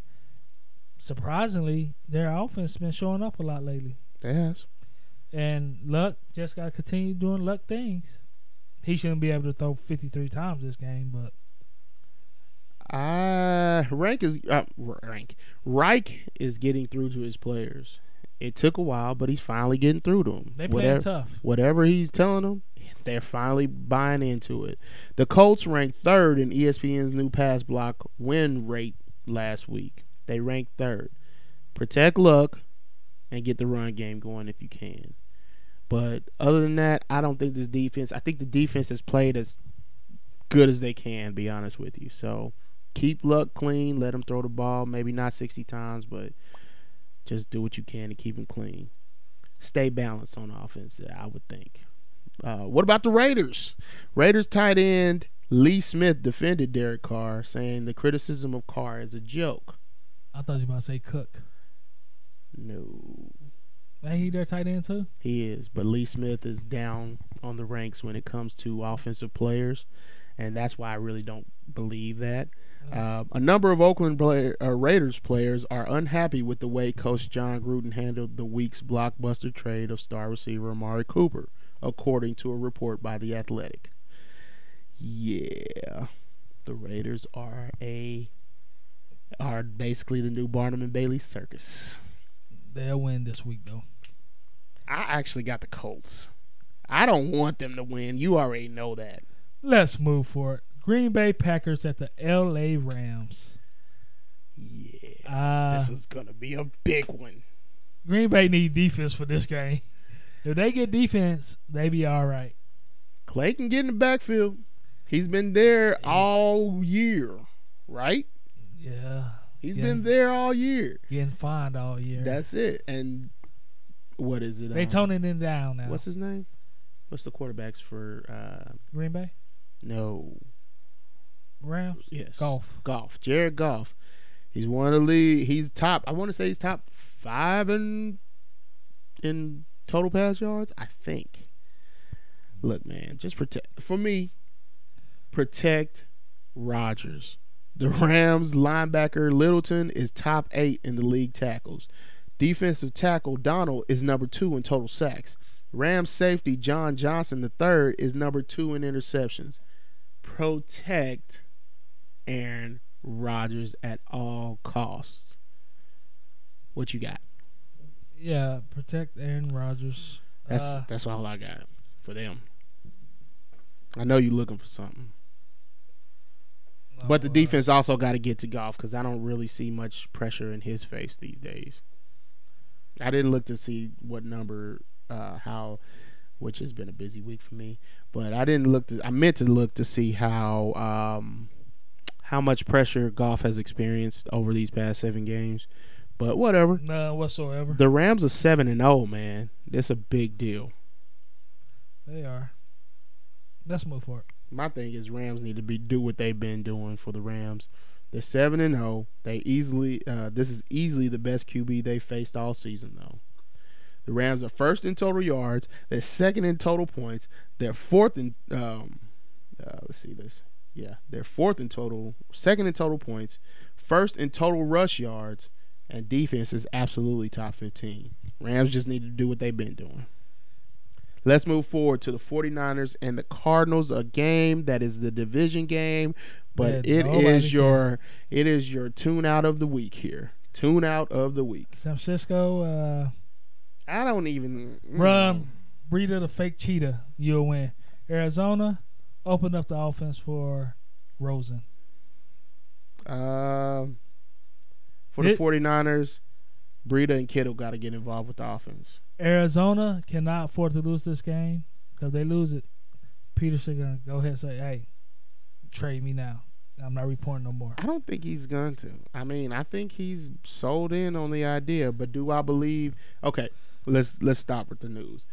surprisingly, their offense has been showing up a lot lately. yes. And Luck just got to continue doing Luck things. He shouldn't be able to throw 53 times this game, but Uh rank is uh, rank. Reich is getting through to his players. It took a while, but he's finally getting through to them. they playing whatever, tough. whatever he's telling them, they're finally buying into it. The Colts ranked third in ESPN's new pass block win rate last week. They ranked third. Protect luck and get the run game going if you can. But other than that, I don't think this defense. I think the defense has played as good as they can. Be honest with you. So keep Luck clean. Let him throw the ball. Maybe not sixty times, but just do what you can to keep him clean. Stay balanced on offense. I would think. Uh, what about the Raiders? Raiders tight end Lee Smith defended Derek Carr, saying the criticism of Carr is a joke. I thought you were about to say Cook. No. Ain't he their tight end too? He is, but Lee Smith is down on the ranks when it comes to offensive players, and that's why I really don't believe that. Uh, a number of Oakland play, uh, Raiders players are unhappy with the way Coach Jon Gruden handled the week's blockbuster trade of star receiver Amari Cooper, according to a report by The Athletic. Yeah, the Raiders are a are basically the new Barnum and Bailey circus. They'll win this week though. I actually got the Colts. I don't want them to win. You already know that. Let's move for it. Green Bay Packers at the L.A. Rams. Yeah, Uh, this is gonna be a big one. Green Bay need defense for this game. If they get defense, they be all right. Clay can get in the backfield. He's been there all year, right? Yeah, He's Yeah. been there all year. getting fined all year. That's it. And what is it? they um, toning him down now. What's his name? What's the quarterbacks for? uh Green Bay No, Rams yes, Goff. Goff. Jared Goff. He's one of the league. He's top. I want to say he's top five in in total pass yards. I think. Look, man, just protect for me. Protect Rodgers. The Rams linebacker Littleton is top eight in the league tackles. Defensive tackle Donald is number two in total sacks. Rams safety John Johnson III is number two in interceptions. Protect Aaron Rodgers at all costs. What you got? Yeah, protect Aaron Rodgers. That's Uh, that's all I got for them. I know you're looking for something, but the defense also got to get to Goff because I don't really see much pressure in his face these days. I didn't look to see what number, uh, how, which has been a busy week for me. But I didn't look to. I meant to look to see how, um, how much pressure Goff has experienced over these past seven games. But whatever. None whatsoever. The Rams are seven and zero, man. That's a big deal. They are. Let's move for it. My thing is Rams need to be do what they've been doing for the Rams. They're seven and zero. They easily uh, this is easily the best QB they faced all season though. The Rams are first in total yards. They're second in total points. They're fourth in um, uh, let's see this. Yeah, they're fourth in total, second in total points, first in total rush yards, and defense is absolutely top 15. Rams just need to do what they've been doing. Let's move forward to the 49ers and the Cardinals, a game that is the division game, but Yeah, it can- your it is your tune out of the week here. Tune out of the week. San Francisco, uh, I don't even mm. run, breed of the fake cheetah. You'll win. Arizona, open up the offense for Rosen. Um, for the 49ers, Breida and Kittle got to get involved with the offense. Arizona cannot afford to lose this game because they lose it. Peterson gonna go ahead and say, "Hey, trade me now. I'm not reporting no more." I don't think he's going to. I mean, I think he's sold in on the idea, but do I believe? Okay, let's let's stop with the news.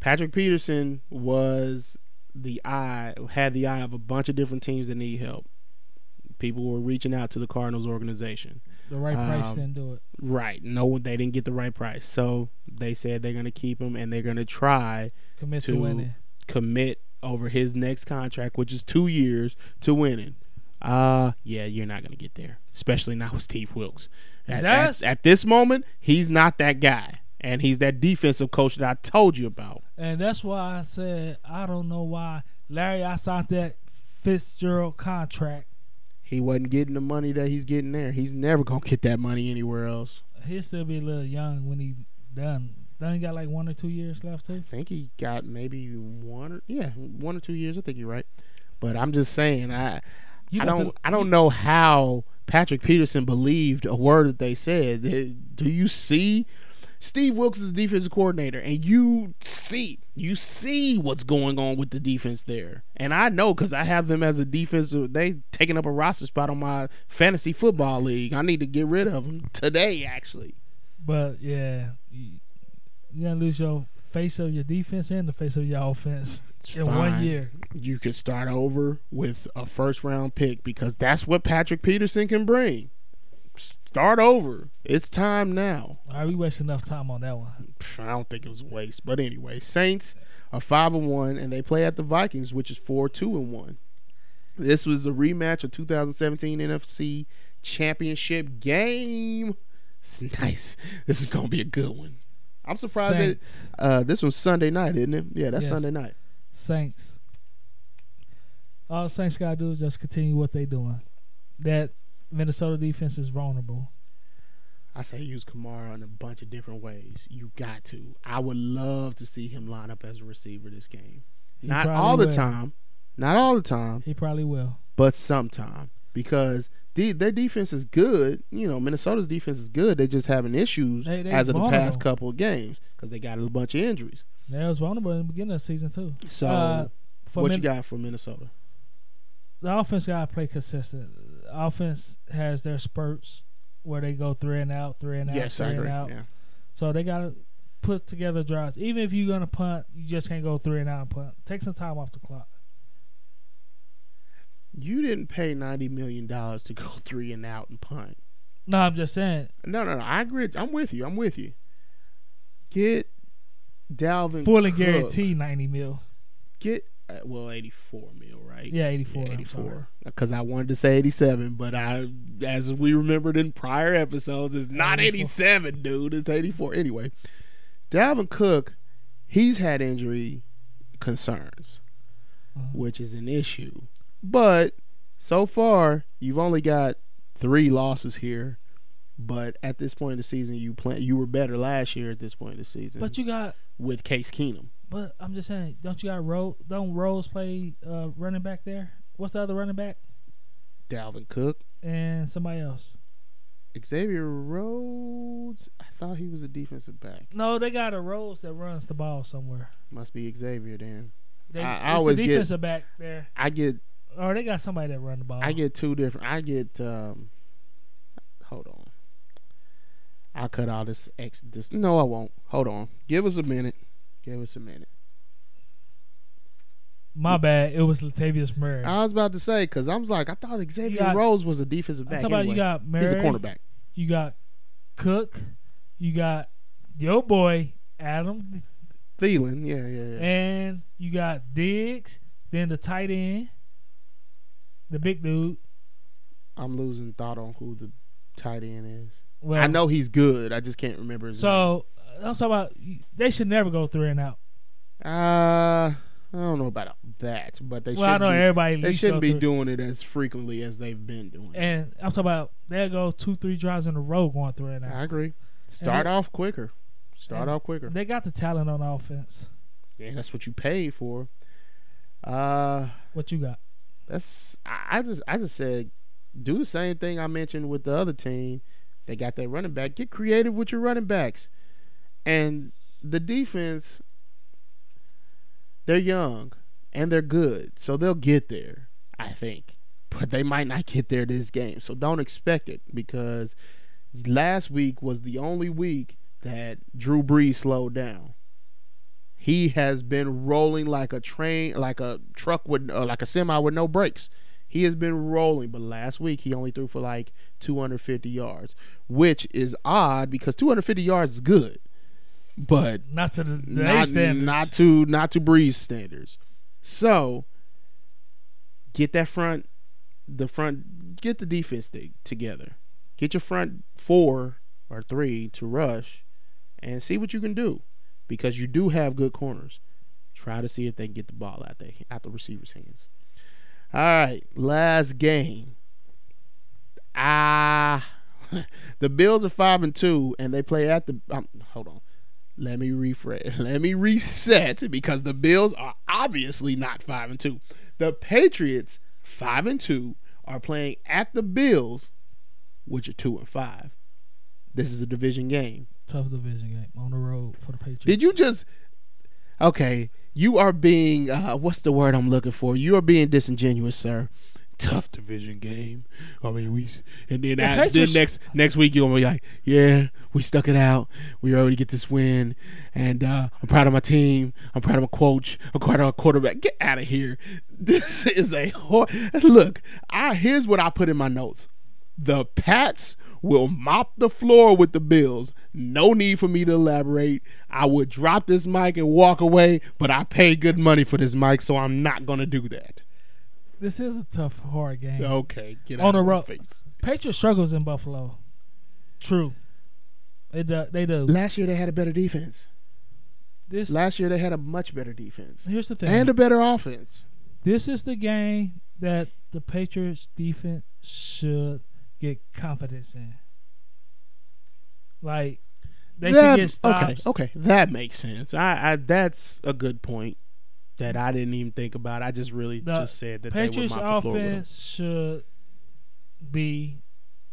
Patrick Peterson was the eye had the eye of a bunch of different teams that need help. People were reaching out to the Cardinals organization. The right price Um, didn't do it. Right. No, they didn't get the right price. So they said they're going to keep him and they're going to try Commit to, to- winning. commit over his next contract, which is two years, to winning. Uh yeah, you're not gonna get there, especially not with Steve Wilks. At, at, at this moment, he's not that guy, and he's that defensive coach that I told you about. And that's why I said I don't know why Larry I signed that Fitzgerald contract. He wasn't getting the money that he's getting there. He's never gonna get that money anywhere else. He'll still be a little young when he done. Then he got like one or two years left too. I think he got maybe one or yeah, one or two years. I think you're right. But I'm just saying, I You I don't to- I don't know how Patrick Peterson believed a word that they said. Do you see Steve Wilks is the defensive coordinator, and you see, you see what's going on with the defense there. And I know because I have them as a defensive. They taking up a roster spot on my fantasy football league. I need to get rid of them today, actually. But yeah, you, you gotta lose your face of your defense and the face of your offense It's in one year. You can start over with a first round pick because that's what Patrick Peterson can bring. Start over. It's time now. All right, we wasted enough time on that one. I don't think it was a waste. But anyway, Saints are five and one, and they play at the Vikings, which is four two and one. This was a rematch of 2017 NFC Championship game. It's nice. This is gonna be a good one. I'm surprised Saints, that uh, this was Sunday night, isn't it? Yeah, that's Yes. Sunday night. Saints. All Saints gotta do is just continue what they doing. That Minnesota defense is vulnerable. I say use Kamara in a bunch of different ways. You got to. I would love to see him line up as a receiver this game. He Not all the will. time. Not all the time. He probably will. but sometime because the, their defense is good. You know, Minnesota's defense is good. They just having issues They- they as of the past couple of games because they got a bunch of injuries. They was vulnerable in the beginning of the season too. So, Uh, for what Min- you got for Minnesota? the offense gotta play consistent. Offense has their spurts where they go three and out, three and out, yes, three and out. Yeah. So they gotta put together drives. Even if you're gonna punt, you just can't go three and out and punt. Take some time off the clock. You didn't pay ninety million dollars to go three and out and punt. No, I'm just saying. No, no, no. I agree. I'm with you. I'm with you. Get Dalvin Fully Cook. guarantee ninety mil. Get uh, well, eighty four mil, right? Yeah, eighty four. Yeah, 84. Because I wanted to say 87, but I, as we remembered in prior episodes, it's not 84. 87, dude. It's 84. Anyway, Dalvin Cook, he's had injury concerns, Uh-huh. which is an issue. But so far, you've only got three losses here. But at this point in the season, you play, you were better last year at this point in the season But you got. with Case Keenum. But I'm just saying. Don't you got Rhodes? Don't Rhodes play uh, running back there? What's the other running back? Dalvin Cook, And somebody else. Xavier Rhodes. I thought he was a defensive back. No, they got a Rhodes that runs the ball somewhere. Must be Xavier then. They, I- I always the get- defensive back there. I get Or they got somebody that run the ball. I get two different. I get um. Hold on. I'll cut all this X. This no, I won't. Hold on. Give us a minute. Give us a minute. My bad. It was Latavius Murray. I was about to say because I was like I thought Xavier got- Rhodes was a defensive I'm back. talking about you got Murray. he's a cornerback. You got Cook. You got your boy Adam, Thielen, yeah, yeah, yeah. and you got Diggs. Then the tight end, the big dude. I'm losing thought on who the tight end is. Well, I know he's good. I just can't remember his name. So I'm talking about they should never go three and out. Uh, I don't know about that, but they well, I should. know be, everybody. They shouldn't be doing it as frequently as they've been doing. it. And I'm talking about they'll go two, three drives in a row going three and out. I agree. Start it- off quicker. Start off quicker. They got the talent on offense. Yeah, that's what you paid for. Uh, What you got? that's I, I just I just said do the same thing I mentioned with the other team. They got their running back. Get creative with your running backs, and the defense. They're young and they're good, so they'll get there. I think, but they might not get there this game. So don't expect it because last week was the only week that Drew Brees slowed down. He has been rolling like a train, like a truck with, uh, like a semi with no brakes. He has been rolling, but last week he only threw for like 250 yards, which is odd because 250 yards is good, but Not to the, the not, standards. not to not to Brees standards. So get that front, the front, get the defense together. Get your front four or three to rush, and see what you can do, because you do have good corners. Try to see if they can get the ball out there out the receiver's hands. All right, last game. Ah, the Bills are five and two, and they play at the. Um, hold on. Let me rephrase. Let me reset because the Bills are obviously not five and two. The Patriots, five and two, are playing at the Bills, which are two and five. This is a division game. tough division game on the road for the Patriots. Did you just? Okay, you are being. Uh, what's the word I'm looking for? You are being disingenuous, sir. Tough division game. I mean, we and then, I, then next next week you're gonna be like, yeah, we stuck it out. We already get this win, and uh, I'm proud of my team. I'm proud of my coach. I'm proud of my quarterback. Get out of here. This is a hor- look. I here's what I put in my notes. The Pats will mop the floor with the Bills. No need for me to elaborate. I would drop this mic and walk away, but I pay good money for this mic, so I'm not gonna do that. This is a tough, hard game. Okay, get On out the of my road. face. Patriots struggles in Buffalo. True. They do. They do. Last year they had a better defense. This Last year they had a much better defense here's the thing. and a better offense. this is the game that the Patriots defense should get confidence in. Like they That- should get stops. Okay, okay, that makes sense. I, I that's a good point that I didn't even think about. I just really The just said that Patriots they would mop the floor offense should be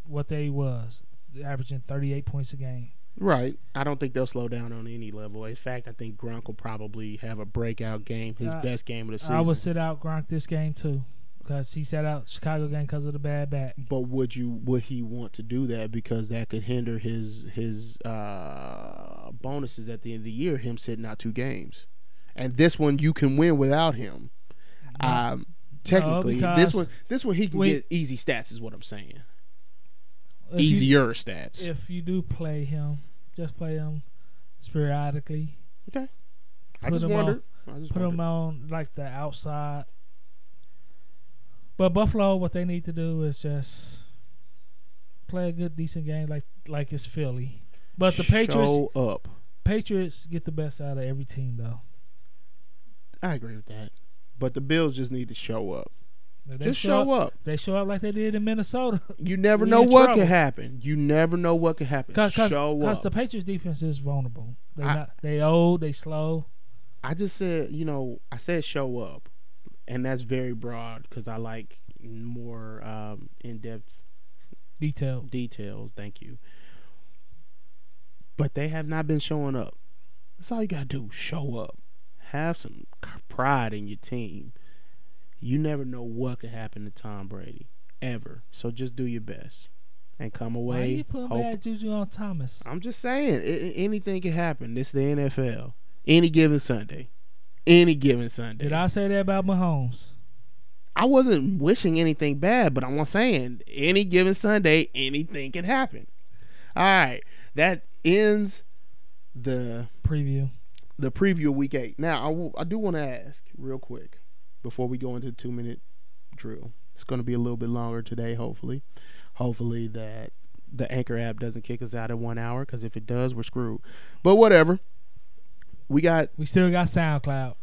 what they was, averaging 38 points a game. Right. I don't think they'll slow down on any level. In fact, I think Gronk will probably have a breakout game, his I- best game of the season. I would sit out Gronk this game too, because he sat out Chicago game because of the bad back. but would you would he want to do that because that could hinder his his uh, bonuses at the end of the year? Him sitting out two games, and this one you can win without him. Um, technically, this one this one he can we- get easy stats. Is what I'm saying. If you- Easier stats. if you do play him, just play him sporadically. Okay. I put just him wondered. I just Put him on like the outside. But Buffalo, what they need to do is just play a good, decent game, like like it's Philly. But the Patriots, Show up. Patriots get the best out of every team, though. I agree with that. But the Bills just need to show up. They just show up. They show up like they did in Minnesota. You never We know what trouble. could happen. You never know what could happen. Cause, cause, show 'cause up. the Patriots defense is vulnerable. They not they old, they slow. I just said, you know, I said show up, and that's very broad because I like more um, in-depth Detailed. details. Thank you. But they have not been showing up. That's all you gotta do. Show up. Have some pride in your team. You never know what could happen to Tom Brady ever. So just do your best and come away. Why you putting hope- bad juju on Thomas? I'm just saying, i i- anything can happen. This the NFL. Any given Sunday. Any given Sunday. Did I say that about Mahomes? I wasn't wishing anything bad, but I'm saying any given Sunday, anything can happen. All right, that ends the Preview. The preview of week eight. Now, I, w- I do want to ask real quick before we go into the two minute drill. It's going to be a little bit longer today, hopefully. Hopefully that the Anchor app doesn't kick us out at one hour because if it does, we're screwed. But whatever. We got. We still got SoundCloud.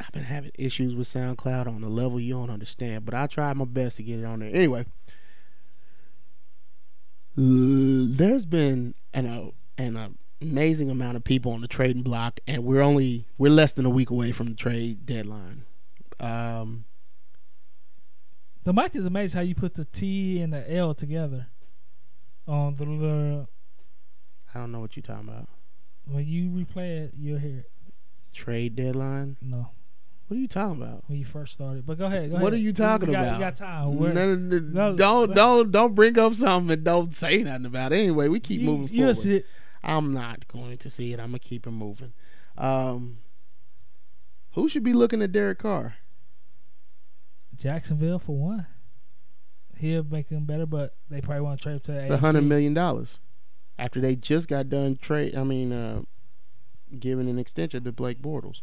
I've been having issues with SoundCloud on the level you don't understand, but I tried my best to get it on there. Anyway, there's been an an uh, amazing amount of people on the trading block, and we're only we're less than a week away from the trade deadline. Um, The mic is amazing how you put the T and the L together on the little. I don't know what you're talking about. When you replay it, you'll hear it. Trade deadline? No, What are you talking about? when you first started. But go ahead. Go What ahead. are you talking we got, about? We got time. We're- No, no, no, don't don't don't bring up something and don't say nothing about it. Anyway, we keep you, moving forward. I'm not going to see it. I'm gonna keep it moving. Um, who should be looking at Derek Carr? Jacksonville for one. He'll make them better, but they probably want to trade to the It's a hundred million dollars after they just got done trade. I mean, uh, giving an extension to Blake Bortles.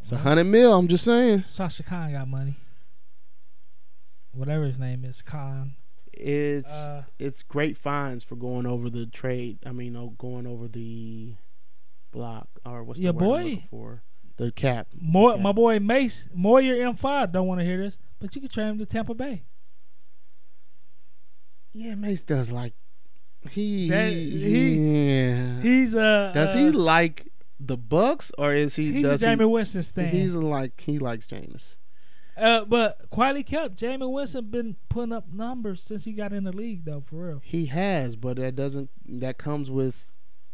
It's a hundred mil. I'm just saying. Sasha Khan got money. Whatever his name is, Khan. It's Uh, it's great fines for going over the trade. I mean, oh, going over the block or what's Yeah, the boy. for? The cap. Moy, Okay. my boy Mace Moyer M5 don't want to hear this, but you can trade him to Tampa Bay. Yeah, Mace does like he. That- he- yeah. He's uh Does uh, he like the Bucks or is he? He's does a he, Jameis Winston stand. He's like he likes Jameis. Uh, but quietly kept, Jameis Winston been putting up numbers since he got in the league, though, for real. He has, but that doesn't. That comes with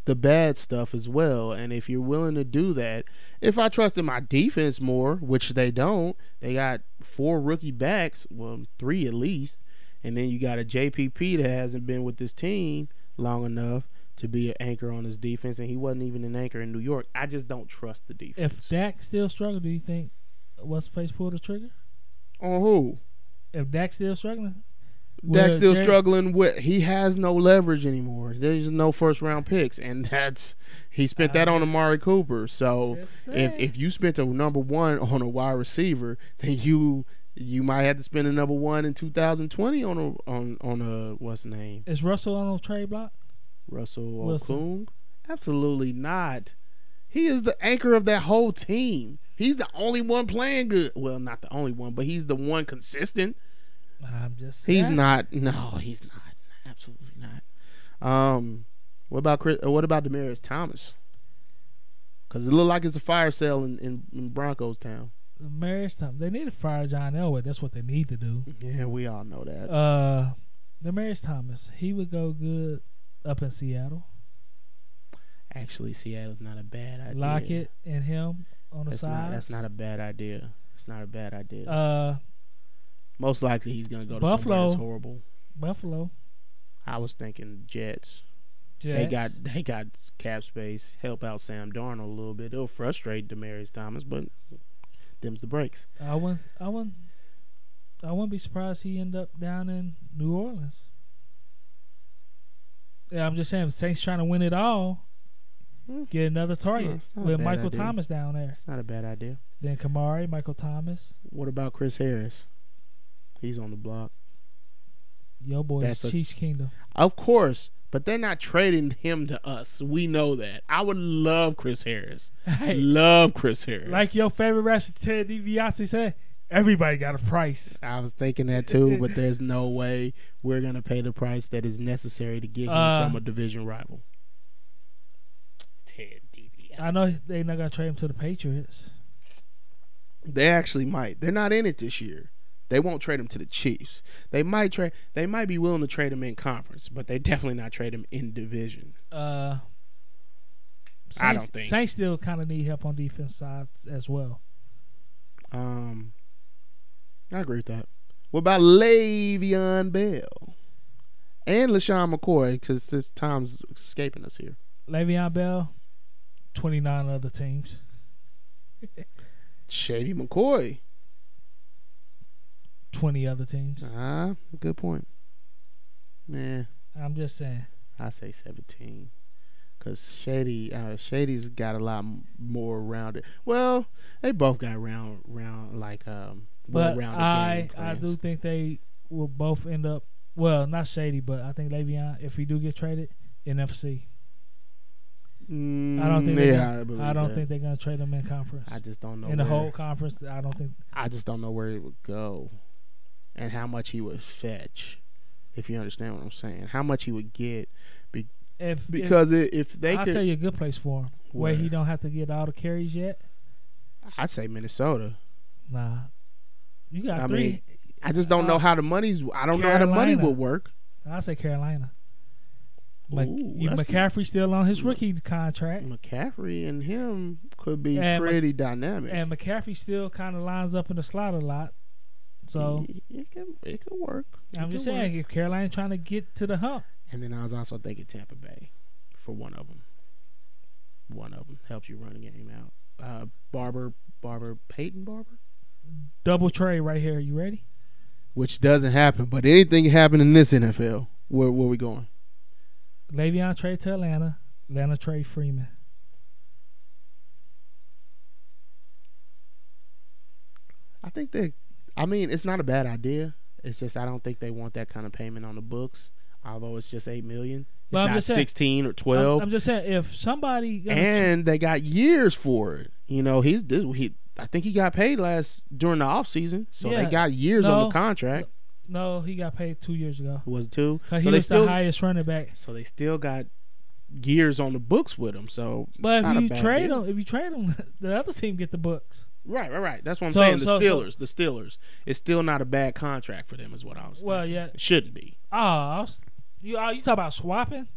the bad stuff as well. And if you're willing to do that, if I trusted my defense more, which they don't, they got four rookie backs, well, three at least, and then you got a JPP that hasn't been with this team long enough to be an anchor on his defense, and he wasn't even an anchor in New York. I just don't trust the defense. If Dak still struggling, do you think what's face pull the trigger? on who? If Dak's still struggling, Dak's still Jerry- struggling with. He has no leverage anymore. There's no first round picks, and that's he spent that uh-huh. on Amari Cooper. So if if you spent a number one on a wide receiver, then you you might have to spend a number one in 2020 on a on on a what's name is Russell on a trade block? Russell Wilson. Okung? Absolutely not. He is the anchor of that whole team. He's the only one playing good. Well, not the only one, but he's the one consistent. I'm just. He's asking. not. No, he's not. Absolutely not. Um, what about Chris, uh, what about Demaryius Thomas? Because it looked like it's a fire sale in, in, in Broncos town. Marius Thomas. They need to fire John Elway. That's what they need to do. Yeah, we all know that. Uh, Demaryius Thomas. He would go good up in Seattle. Actually, Seattle's not a bad idea. Lockett and him on the That's side. not. That's not a bad idea. It's not a bad idea. Uh, Most likely, he's gonna go to Buffalo. that's horrible. Buffalo. I was thinking Jets. Jets. They got they got cap space. Help out Sam Darnold a little bit. It'll frustrate Demaryius Thomas, but them's the breaks. I wouldn't. I wouldn't. I wouldn't be surprised he end up down in New Orleans. Yeah, I'm just saying, Saints trying to win it all. Get another target it's a with Michael idea. Thomas down there. It's not a bad idea. Then Kamari, Michael Thomas, What about Chris Harris? He's on the block. yo boy, That's a- Chiefs Kingdom. Of course, but they're not trading him to us. We know that. I would love Chris Harris. Hey, Love Chris Harris. like your favorite rapper Ted DiBiase said, everybody got a price. I was thinking that too, but there's no way we're gonna pay the price that is necessary to get him Uh, from a division rival. Ted DiBiase. I know they're not gonna trade him to the Patriots. They actually might. They're not in it this year. They won't trade him to the Chiefs. They might trade. They might be willing to trade him in conference, but they definitely not trade him in division. Uh, I don't think. Saints still kind of need help on defense side as well. Um, I agree with that. What about Le'Veon Bell and LeSean McCoy? Because this time's escaping us here. Le'Veon Bell, twenty nine other teams. Shady McCoy. Twenty other teams. Ah, good point. Nah, I'm just saying. I say seventeen. Cause Shady, uh, Shady's got a lot m- more rounded. Well, they both got round, round like um, But I I do think they will both end up well, not shady, but I think Le'Veon, if he do get traded, in NFC. Mm, I don't think they yeah, gonna- I, believe I don't that. think they're gonna trade him in conference. I just don't know in the whole conference, I don't think. I just don't know where he would go, and how much he would fetch. If you understand what I'm saying, how much he would get If because if, if they I'll could, tell you a good place for him, where he don't have to get all the carries yet. I'd say Minnesota. Nah, you got I three. mean, I just don't Uh, know how the money's. I don't know how the money Carolina. will work. I say Carolina. Mc, Ooh, McCaffrey still on his rookie contract, McCaffrey and him could be And Mc- pretty dynamic. and McCaffrey still kind of lines up in the slot a lot. So it, it can it can work. It I'm just work. saying, if Carolina trying to get to the hump, And then I was also thinking Tampa Bay for one of them. One of them helps you run a game out. Uh, Barber, Barber, Peyton Barber, double trade right here. You ready? which doesn't happen, but anything can happen in this NFL. Where where we going? Le'Veon trade to Atlanta. Atlanta trade Freeman. I think they. I mean, it's not a bad idea. It's just I don't think they want that kind of payment on the books. Although it's just eight million, it's I'm not just saying- sixteen or I'm, twelve. I'm just saying, if somebody and they got years for it. You know, he's this. He, I think he got paid last during the off season, so Yeah. they got years on the contract. No, he got paid two years ago. Was two? So he was still, the highest running back. so they still got years on the books with him. So But if you trade deal. them, if you trade them, the other team get the books. right, right, right. That's what I'm So- saying. The so- so- Steelers, the Steelers. It's still not a bad contract for them, is what I was. Saying. Well, thinking. yeah. it shouldn't be. Oh, was, you oh, you talk about swapping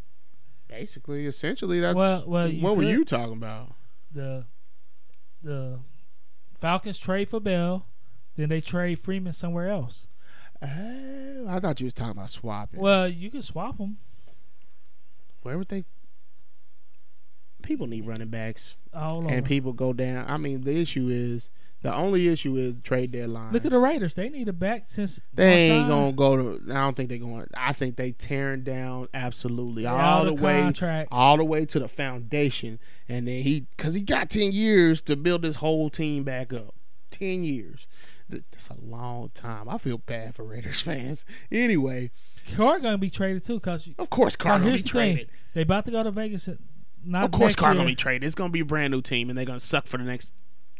Basically, essentially, that's Well- well, what were you talking about? the the Falcons trade for Bell, then they trade Freeman somewhere else. Oh, I thought you was talking about swapping. Well, you can swap them. Where would they? People need running backs, and people go down. I mean, the issue is the only issue is the trade deadline. Look at the Raiders. They need a back since They ain't gonna go to. I don't think they're going. I think they tearing down absolutely all, all the, way, contracts. all the way to the foundation, and then he because he got ten years to build this whole team back up. Ten years. Th- That's a long time. I feel bad for Raiders fans. Anyway, Carr gonna be traded too because of course Carr gonna be the thing. traded. they about to go to Vegas. Not Of course Carr year. gonna be traded. It's gonna be a brand new team, and they're gonna suck for the next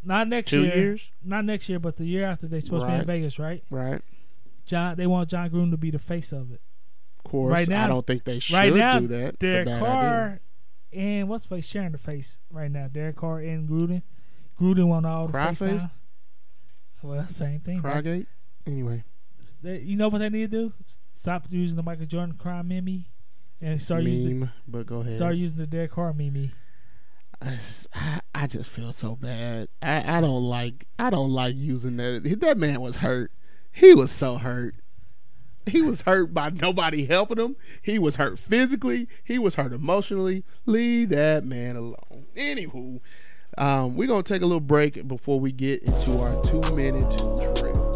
not next two year. years. Not next year, but the year after they supposed to be in Vegas, right? Right. Jon, they want Jon Gruden to be the face of it. Of course. Right now- I don't think they should right now, do that. Derek bad Carr idea. and what's face sharing the face right now? Derek Carr and Gruden. Gruden want all the Cry face. Well, same thing. Crygate. Anyway, you know what they need to do? Stop using the Michael Jordan cry meme and start using meme. But go the, ahead. start using the Derek Carr meme. I- I just feel so bad. I, I don't like I don't like using that. That man was hurt. He was so hurt. He was hurt by nobody helping him. He was hurt physically. He was hurt emotionally. Leave that man alone. Anywho, um, we're gonna take a little break before we get into our two minute drill.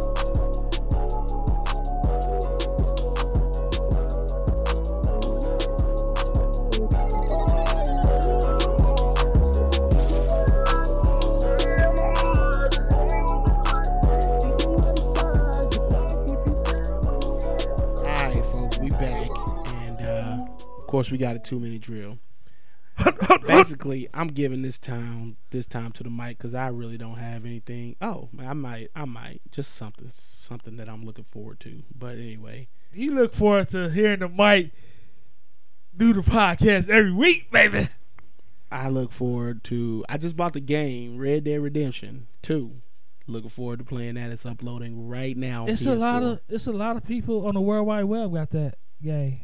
All right, folks, we back, and uh, of course we got a two minute drill. Basically, I'm giving this time this time to the Mike because I really don't have anything. Oh, I might, I might just something something that I'm looking forward to. But anyway, You look forward to hearing the Mike do the podcast every week, baby. I look forward to. I just bought the game Red Dead Redemption Two. Looking forward to playing that. It's uploading right now. It's a lot of it's a lot of people on the World Wide Web got that game.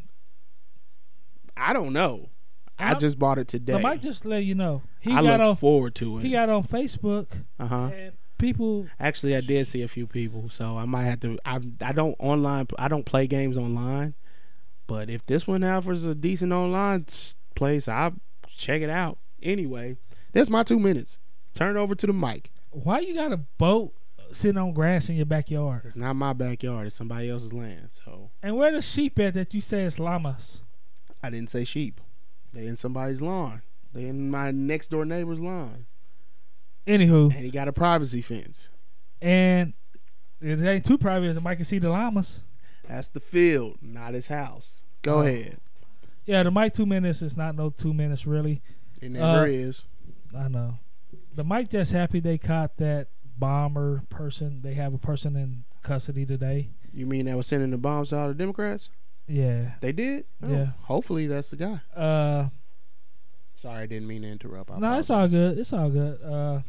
I don't know. I I'm- just bought it today. The Mike just let you know he I got look on forward to it. he got on Facebook Uh huh. people Actually, I did see a few people, so I might have to. I I don't online. I don't play games online, but if this one offers a decent online place, I'll check it out. Anyway, that's my two minutes. Turn it over to the Mike. why you got a boat sitting on grass in your backyard? It's not my backyard. It's somebody else's land. So And where the sheep at that you say is llamas? I didn't say sheep. They in somebody's lawn. They in my next door neighbor's lawn, Anywho, and he got a privacy fence. and it ain't too private Mike can see the llamas. That's the field, not his house. Go Oh. ahead. Yeah, the Mike two minutes is not no two minutes really. It never Uh, is. I know. The Mike just happy they caught that bomber person. They have a person in custody today. You mean that was sending the bombs to all the Democrats? Yeah. They did? Oh, Yeah. Hopefully that's the guy. Uh Sorry, I didn't mean to interrupt. I no, it's all good. It's all good. Uh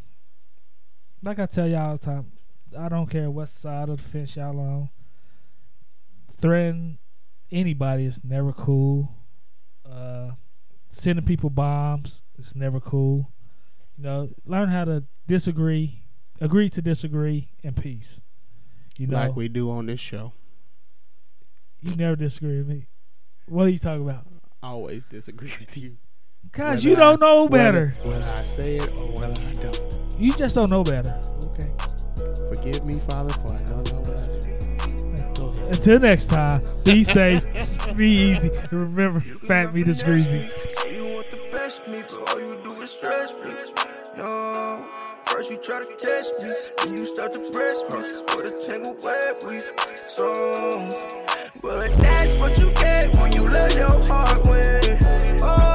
like I tell y'all all the time, I don't care what side of the fence y'all on. Threatening anybody is never cool. Uh sending people bombs is never cool. You know, learn how to disagree, agree to disagree in peace. You know, Like we do on this show. You never disagree with me. What are you talking about? I always disagree with you. Cause Whether you don't I- know better. Whether, I say it or whether I don't. You just don't know better. Okay. Forgive me, Father, for I don't know what I do. Go ahead. Until next time, be safe, be easy, and remember, fat meat is greasy. You want the best me, but all you do is stress me. No, first you try to test me, then you start to press me with a tangled web weave. So, but that's what you get when you let your heart win.